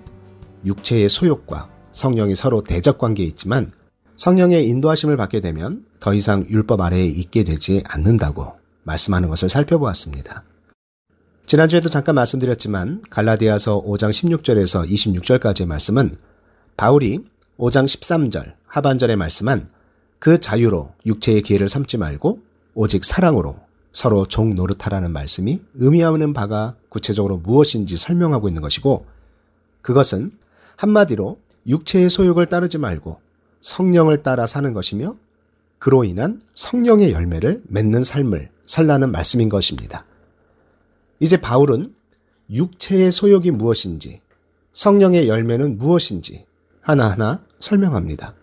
육체의 소욕과 성령이 서로 대적 관계에 있지만 성령의 인도하심을 받게 되면 더 이상 율법 아래에 있게 되지 않는다고 말씀하는 것을 살펴보았습니다. 지난주에도 잠깐 말씀드렸지만 갈라디아서 5장 16절에서 26절까지의 말씀은 바울이 5장 13절 하반절에 말씀한 그 자유로 육체의 기회를 삼지 말고 오직 사랑으로 서로 종 노릇하라는 말씀이 의미하는 바가 구체적으로 무엇인지 설명하고 있는 것이고 그것은 한마디로 육체의 소욕을 따르지 말고 성령을 따라 사는 것이며 그로 인한 성령의 열매를 맺는 삶을 살라는 말씀인 것입니다. 이제 바울은 육체의 소욕이 무엇인지, 성령의 열매는 무엇인지 하나하나 설명합니다.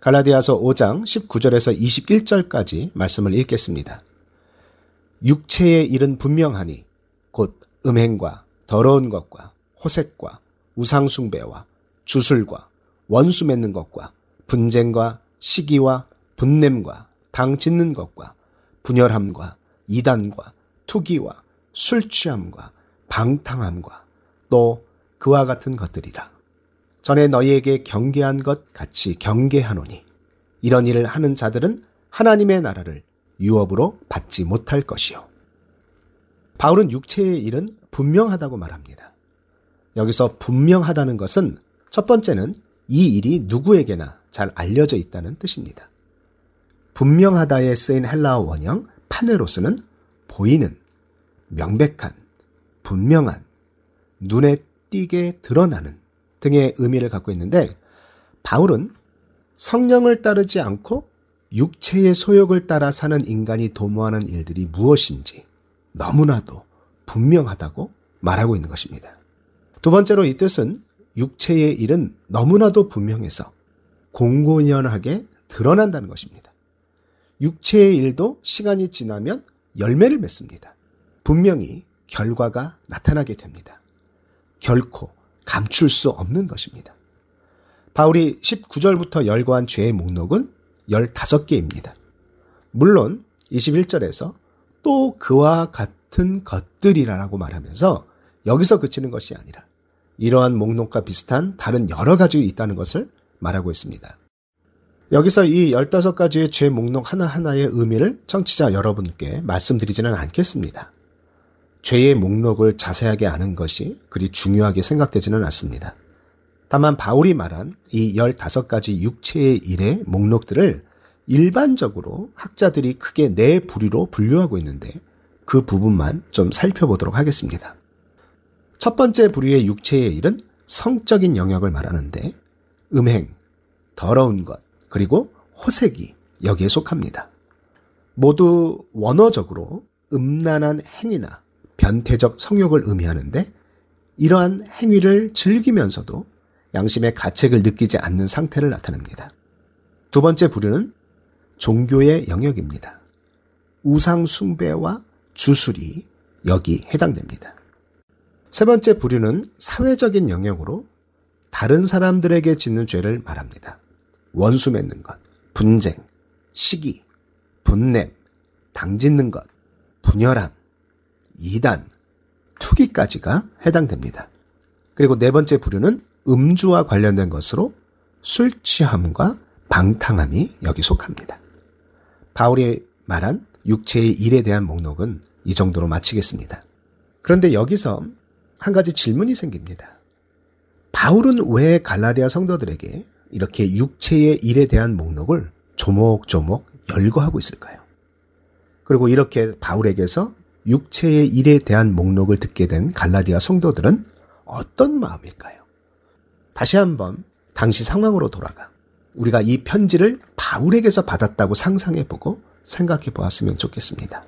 갈라디아서 5장 19절에서 21절까지 말씀을 읽겠습니다. 육체의 일은 분명하니 곧 음행과 더러운 것과 호색과 우상숭배와 주술과 원수 맺는 것과 분쟁과 시기와 분냄과 당 짓는 것과 분열함과 이단과 투기와 술 취함과 방탕함과 또 그와 같은 것들이라. 전에 너희에게 경계한 것 같이 경계하노니 이런 일을 하는 자들은 하나님의 나라를 유업으로 받지 못할 것이요. 바울은 육체의 일은 분명하다고 말합니다. 여기서 분명하다는 것은 첫 번째는 이 일이 누구에게나 잘 알려져 있다는 뜻입니다. 분명하다에 쓰인 헬라어 원형 파네로스는 보이는, 명백한, 분명한, 눈에 띄게 드러나는 등의 의미를 갖고 있는데 바울은 성령을 따르지 않고 육체의 소욕을 따라 사는 인간이 도모하는 일들이 무엇인지 너무나도 분명하다고 말하고 있는 것입니다. 두 번째로 이 뜻은 육체의 일은 너무나도 분명해서 공공연하게 드러난다는 것입니다. 육체의 일도 시간이 지나면 열매를 맺습니다. 분명히 결과가 나타나게 됩니다. 결코 감출 수 없는 것입니다. 바울이 19절부터 열거한 죄의 목록은 15개입니다. 물론 21절에서 또 그와 같은 것들이라고 말하면서 여기서 그치는 것이 아니라 이러한 목록과 비슷한 다른 여러 가지 있다는 것을 말하고 있습니다. 여기서 이 15가지의 죄 목록 하나하나의 의미를 청취자 여러분께 말씀드리지는 않겠습니다. 죄의 목록을 자세하게 아는 것이 그리 중요하게 생각되지는 않습니다. 다만 바울이 말한 이 15가지 육체의 일의 목록들을 일반적으로 학자들이 크게 네 부류로 분류하고 있는데 그 부분만 좀 살펴보도록 하겠습니다. 첫 번째 부류의 육체의 일은 성적인 영역을 말하는데 음행, 더러운 것, 그리고 호색이 여기에 속합니다. 모두 원어적으로 음란한 행위나 변태적 성욕을 의미하는데 이러한 행위를 즐기면서도 양심의 가책을 느끼지 않는 상태를 나타냅니다. 두 번째 부류는 종교의 영역입니다. 우상 숭배와 주술이 여기 해당됩니다. 세 번째 부류는 사회적인 영역으로 다른 사람들에게 짓는 죄를 말합니다. 원수 맺는 것, 분쟁, 시기, 분냄, 당짓는 것, 분열함, 이단, 투기까지가 해당됩니다. 그리고 네 번째 부류는 음주와 관련된 것으로 술 취함과 방탕함이 여기 속합니다. 바울이 말한 육체의 일에 대한 목록은 이 정도로 마치겠습니다. 그런데 여기서 한 가지 질문이 생깁니다. 바울은 왜 갈라디아 성도들에게 이렇게 육체의 일에 대한 목록을 조목조목 열거하고 있을까요? 그리고 이렇게 바울에게서 육체의 일에 대한 목록을 듣게 된 갈라디아 성도들은 어떤 마음일까요? 다시 한번 당시 상황으로 돌아가 우리가 이 편지를 바울에게서 받았다고 상상해 보고 생각해 보았으면 좋겠습니다.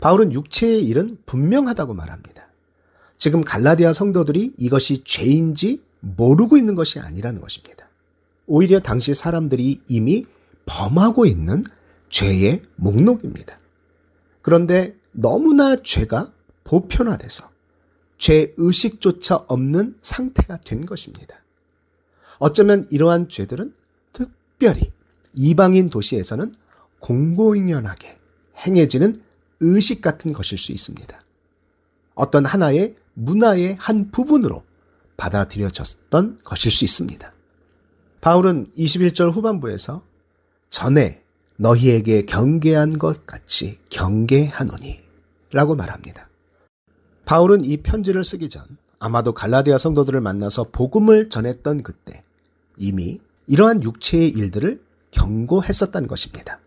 바울은 육체의 일은 분명하다고 말합니다. 지금 갈라디아 성도들이 이것이 죄인지 모르고 있는 것이 아니라는 것입니다. 오히려 당시 사람들이 이미 범하고 있는 죄의 목록입니다. 그런데 너무나 죄가 보편화돼서 죄 의식조차 없는 상태가 된 것입니다. 어쩌면 이러한 죄들은 특별히 이방인 도시에서는 공공연하게 행해지는 의식 같은 것일 수 있습니다. 어떤 하나의 문화의 한 부분으로 받아들여졌던 것일 수 있습니다. 바울은 21절 후반부에서 전에 너희에게 경계한 것 같이 경계하노니 라고 말합니다. 바울은 이 편지를 쓰기 전 아마도 갈라디아 성도들을 만나서 복음을 전했던 그때 이미 이러한 육체의 일들을 경고했었다는 것입니다.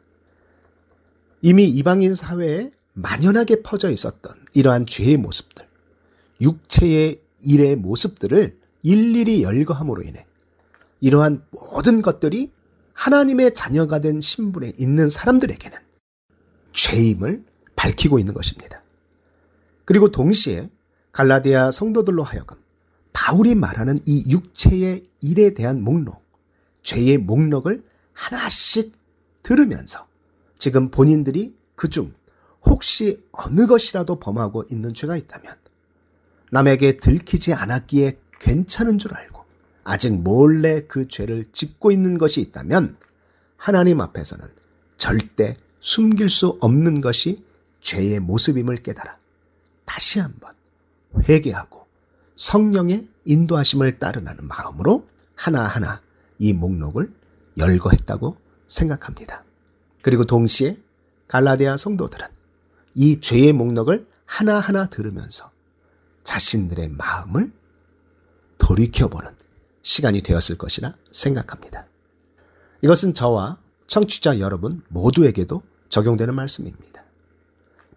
이미 이방인 사회에 만연하게 퍼져 있었던 이러한 죄의 모습들, 육체의 일의 모습들을 일일이 열거함으로 인해 이러한 모든 것들이 하나님의 자녀가 된 신분에 있는 사람들에게는 죄임을 밝히고 있는 것입니다. 그리고 동시에 갈라디아 성도들로 하여금 바울이 말하는 이 육체의 일에 대한 목록, 죄의 목록을 하나씩 들으면서 지금 본인들이 그중 혹시 어느 것이라도 범하고 있는 죄가 있다면 남에게 들키지 않았기에 괜찮은 줄 알고 아직 몰래 그 죄를 짓고 있는 것이 있다면 하나님 앞에서는 절대 숨길 수 없는 것이 죄의 모습임을 깨달아 다시 한번 회개하고 성령의 인도하심을 따르라는 마음으로 하나하나 이 목록을 열거했다고 생각합니다. 그리고 동시에 갈라디아 성도들은 이 죄의 목록을 하나하나 들으면서 자신들의 마음을 돌이켜보는 시간이 되었을 것이라 생각합니다. 이것은 저와 청취자 여러분 모두에게도 적용되는 말씀입니다.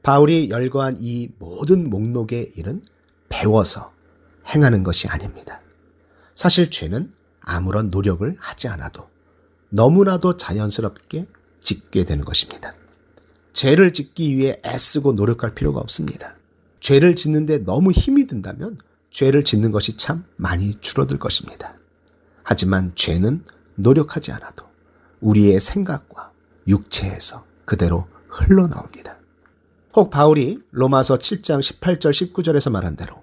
바울이 열거한 이 모든 목록의 일은 배워서 행하는 것이 아닙니다. 사실 죄는 아무런 노력을 하지 않아도 너무나도 자연스럽게 짓게 되는 것입니다. 죄를 짓기 위해 애쓰고 노력할 필요가 없습니다. 죄를 짓는데 너무 힘이 든다면 죄를 짓는 것이 참 많이 줄어들 것입니다. 하지만 죄는 노력하지 않아도 우리의 생각과 육체에서 그대로 흘러나옵니다. 혹 바울이 로마서 7장 18절 19절에서 말한 대로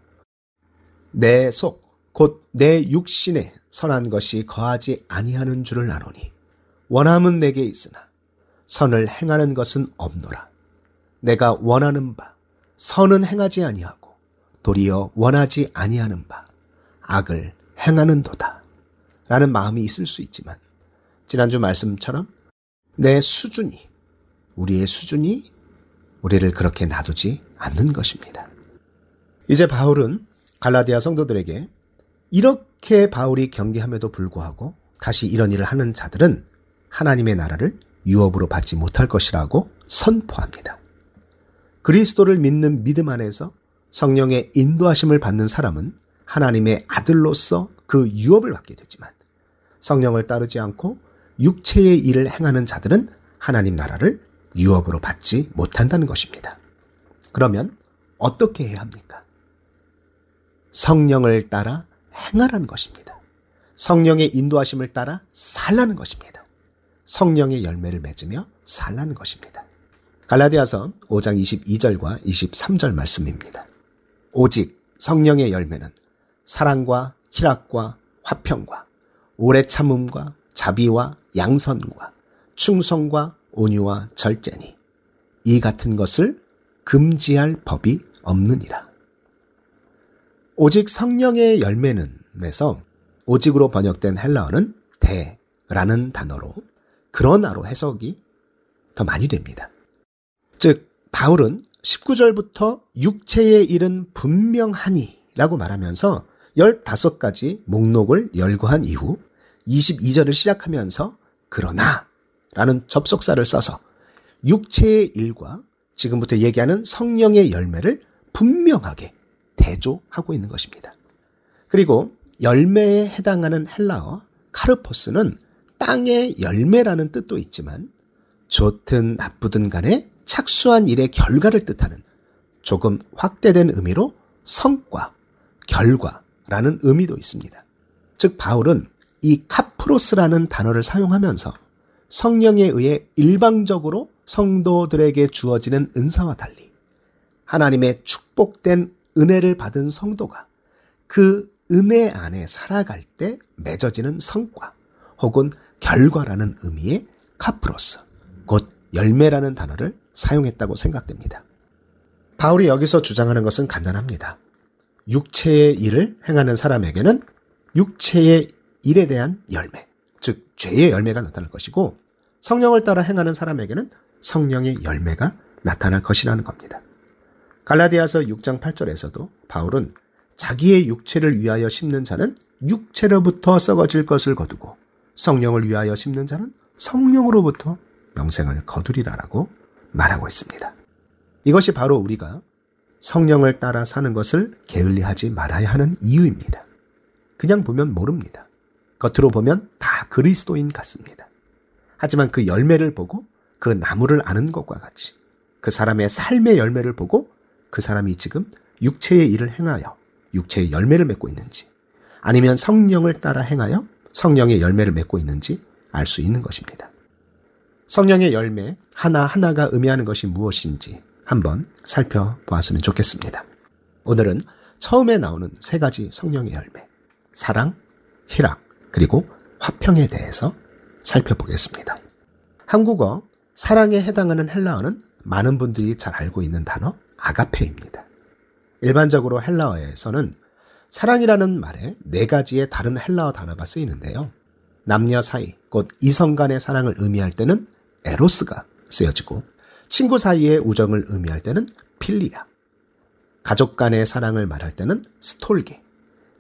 내 속, 곧 내 육신에 선한 것이 거하지 아니하는 줄을 아노니 원함은 내게 있으나 선을 행하는 것은 없노라. 내가 원하는 바 선은 행하지 아니하고 도리어 원하지 아니하는 바 악을 행하는도다. 라는 마음이 있을 수 있지만 지난주 말씀처럼 내 수준이 우리의 수준이 우리를 그렇게 놔두지 않는 것입니다. 이제 바울은 갈라디아 성도들에게 이렇게 바울이 경계함에도 불구하고 다시 이런 일을 하는 자들은 하나님의 나라를 유업으로 받지 못할 것이라고 선포합니다. 그리스도를 믿는 믿음 안에서 성령의 인도하심을 받는 사람은 하나님의 아들로서 그 유업을 받게 되지만 성령을 따르지 않고 육체의 일을 행하는 자들은 하나님 나라를 유업으로 받지 못한다는 것입니다. 그러면 어떻게 해야 합니까? 성령을 따라 행하라는 것입니다. 성령의 인도하심을 따라 살라는 것입니다. 성령의 열매를 맺으며 살라는 것입니다. 갈라디아서 5장 22절과 23절 말씀입니다. 오직 성령의 열매는 사랑과 희락과 화평과 오래 참음과 자비와 양선과 충성과 온유와 절제니 이 같은 것을 금지할 법이 없느니라. 오직 성령의 열매는 내서 오직으로 번역된 헬라어는 대라는 단어로 그러나로 해석이 더 많이 됩니다. 즉 바울은 19절부터 육체의 일은 분명하니 라고 말하면서 15가지 목록을 열거한 이후 22절을 시작하면서 그러나 라는 접속사를 써서 육체의 일과 지금부터 얘기하는 성령의 열매를 분명하게 대조하고 있는 것입니다. 그리고 열매에 해당하는 헬라어 카르포스는 땅의 열매라는 뜻도 있지만 좋든 나쁘든 간에 착수한 일의 결과를 뜻하는 조금 확대된 의미로 성과, 결과라는 의미도 있습니다. 즉 바울은 이 카프로스라는 단어를 사용하면서 성령에 의해 일방적으로 성도들에게 주어지는 은사와 달리 하나님의 축복된 은혜를 받은 성도가 그 은혜 안에 살아갈 때 맺어지는 성과 혹은 결과라는 의미의 카프로스, 곧 열매라는 단어를 사용했다고 생각됩니다. 바울이 여기서 주장하는 것은 간단합니다. 육체의 일을 행하는 사람에게는 육체의 일에 대한 열매, 즉 죄의 열매가 나타날 것이고 성령을 따라 행하는 사람에게는 성령의 열매가 나타날 것이라는 겁니다. 갈라디아서 6장 8절에서도 바울은 자기의 육체를 위하여 심는 자는 육체로부터 썩어질 것을 거두고 성령을 위하여 심는 자는 성령으로부터 명생을 거두리라라고 말하고 있습니다. 이것이 바로 우리가 성령을 따라 사는 것을 게을리하지 말아야 하는 이유입니다. 그냥 보면 모릅니다. 겉으로 보면 다 그리스도인 같습니다. 하지만 그 열매를 보고 그 나무를 아는 것과 같이 그 사람의 삶의 열매를 보고 그 사람이 지금 육체의 일을 행하여 육체의 열매를 맺고 있는지 아니면 성령을 따라 행하여 성령의 열매를 맺고 있는지 알 수 있는 것입니다. 성령의 열매 하나하나가 의미하는 것이 무엇인지 한번 살펴보았으면 좋겠습니다. 오늘은 처음에 나오는 세 가지 성령의 열매, 사랑, 희락, 그리고 화평에 대해서 살펴보겠습니다. 한국어 사랑에 해당하는 헬라어는 많은 분들이 잘 알고 있는 단어 아가페입니다. 일반적으로 헬라어에서는 사랑이라는 말에 네 가지의 다른 헬라어 단어가 쓰이는데요. 남녀 사이, 곧 이성 간의 사랑을 의미할 때는 에로스가 쓰여지고 친구 사이의 우정을 의미할 때는 필리아, 가족 간의 사랑을 말할 때는 스톨게,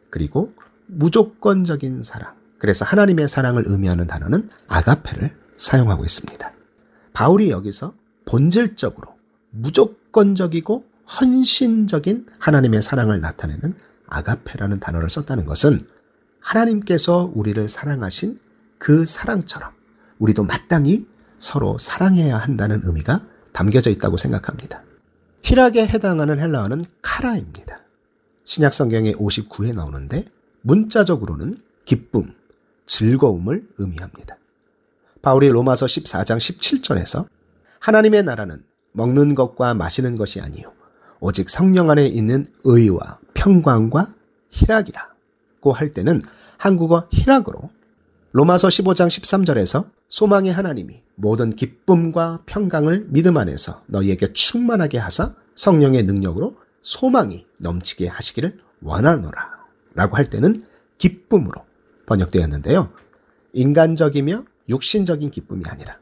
그리고 무조건적인 사랑, 그래서 하나님의 사랑을 의미하는 단어는 아가페를 사용하고 있습니다. 바울이 여기서 본질적으로 무조건적이고 헌신적인 하나님의 사랑을 나타내는 아가페라는 단어를 썼다는 것은 하나님께서 우리를 사랑하신 그 사랑처럼 우리도 마땅히 서로 사랑해야 한다는 의미가 담겨져 있다고 생각합니다. 희락에 해당하는 헬라어는 카라입니다. 신약 성경에 59에 나오는데 문자적으로는 기쁨, 즐거움을 의미합니다. 바울이 로마서 14장 17절에서 하나님의 나라는 먹는 것과 마시는 것이 아니요 오직 성령 안에 있는 의와 평강과 희락이라고 할 때는 한국어 희락으로 로마서 15장 13절에서 소망의 하나님이 모든 기쁨과 평강을 믿음 안에서 너희에게 충만하게 하사 성령의 능력으로 소망이 넘치게 하시기를 원하노라 라고 할 때는 기쁨으로 번역되었는데요. 인간적이며 육신적인 기쁨이 아니라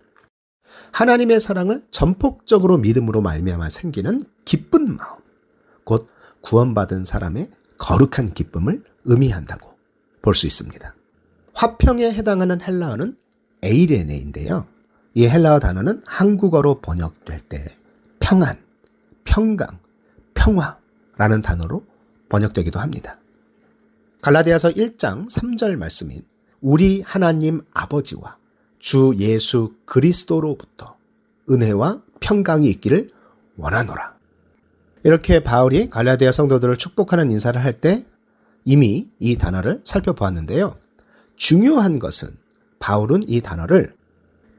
하나님의 사랑을 전폭적으로 믿음으로 말미암아 생기는 기쁜 마음, 곧 구원받은 사람의 거룩한 기쁨을 의미한다고 볼 수 있습니다. 화평에 해당하는 헬라어는 에이레네인데요. 이 헬라어 단어는 한국어로 번역될 때 평안, 평강, 평화라는 단어로 번역되기도 합니다. 갈라디아서 1장 3절 말씀인 우리 하나님 아버지와 주 예수 그리스도로부터 은혜와 평강이 있기를 원하노라. 이렇게 바울이 갈라디아 성도들을 축복하는 인사를 할 때 이미 이 단어를 살펴보았는데요. 중요한 것은 바울은 이 단어를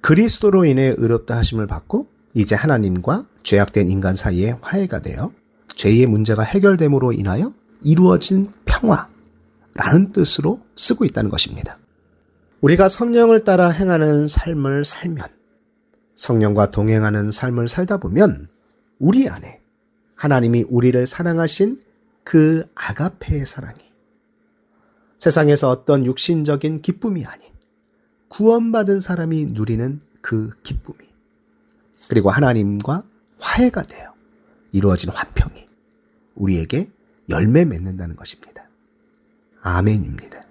그리스도로 인해 의롭다 하심을 받고 이제 하나님과 죄악된 인간 사이에 화해가 되어 죄의 문제가 해결됨으로 인하여 이루어진 평화 라는 뜻으로 쓰고 있다는 것입니다. 우리가 성령을 따라 행하는 삶을 살면 성령과 동행하는 삶을 살다 보면 우리 안에 하나님이 우리를 사랑하신 그 아가페의 사랑이 세상에서 어떤 육신적인 기쁨이 아닌 구원받은 사람이 누리는 그 기쁨이 그리고 하나님과 화해가 되어 이루어진 화평이 우리에게 열매 맺는다는 것입니다. 아멘입니다.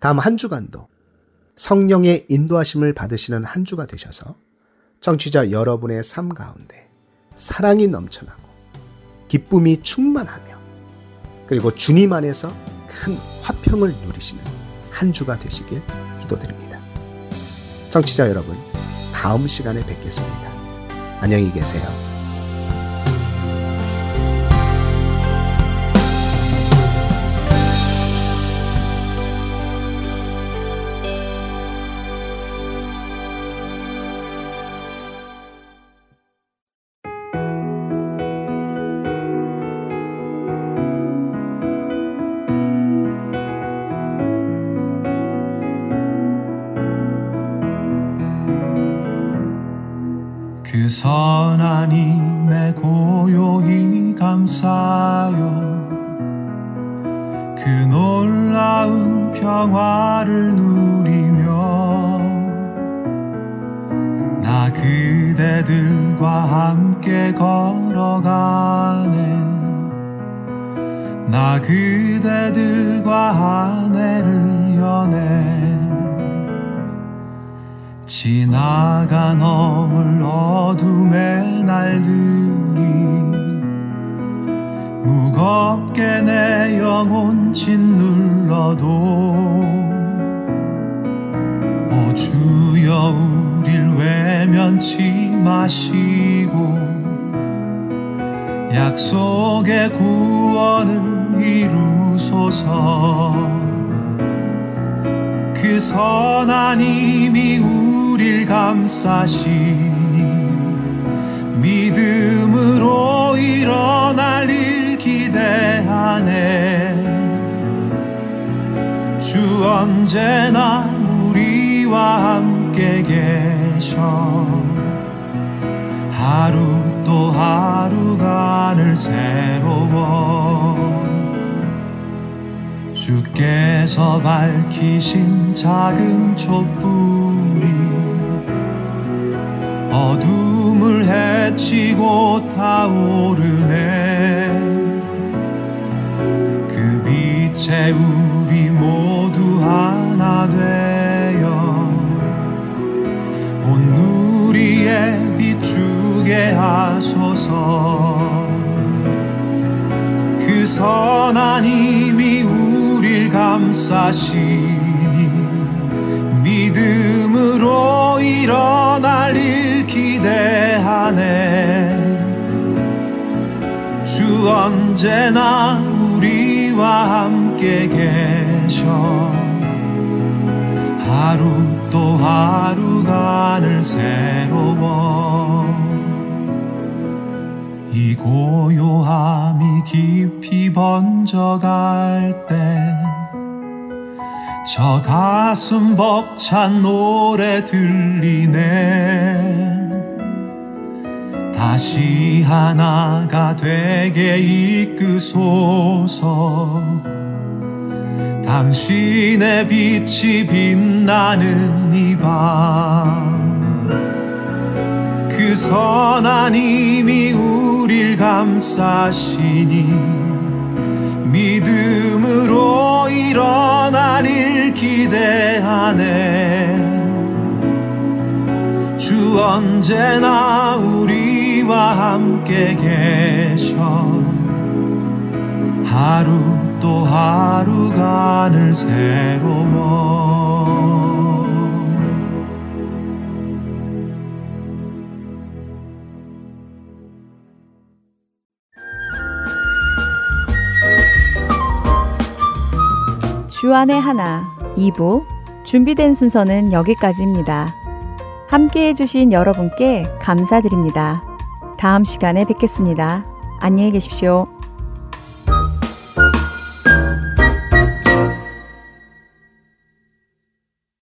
다음 한 주간도 성령의 인도하심을 받으시는 한 주가 되셔서 청취자 여러분의 삶 가운데 사랑이 넘쳐나고 기쁨이 충만하며 그리고 주님 안에서 큰 화평을 누리시는 한 주가 되시길 기도드립니다. 청취자 여러분, 다음 시간에 뵙겠습니다. 안녕히 계세요. 그 선한 힘에 고요히 감사요 그 놀라운 평화를 누리며 나 그대들과 함께 걸어가네. 나 그대들과 아내를 연해 지나간 어물 어둠의 날들이 무겁게 내 영혼 짓눌러도 오 주여 우릴 외면치 마시고 약속의 구원을 이루소서. 그 선한 힘이 우 릴 감싸시니 믿음으로 일어날 일 기대하네. 주 언제나 우리와 함께 계셔. 하루 또 하루가 늘 새로워. 주께서 밝히신 작은 촛불이 어둠을 헤치고 타오르네. 그 빛에 우리 모두 하나 되어 온 누리에 비추게 하소서. 그 선한 힘이 우릴 감싸시 기대하네. 주 언제나 우리와 함께 계셔. 하루 또 하루가 늘 새로워. 이 고요함이 깊이 번져갈 때 저 가슴 벅찬 노래 들리네 다시 하나가 되게 이끄소서. 당신의 빛이 빛나는 이 밤. 그 선한 힘이 우릴 감싸시니 믿음으로 일어나릴 기대하네. 주 언제나 우리와 함께 계셔 하루 또 하루가 늘 새로워 주안의 하나 2부 준비된 순서는 여기까지입니다. 함께 해주신 여러분께 감사드립니다. 다음 시간에 뵙겠습니다. 안녕히 계십시오.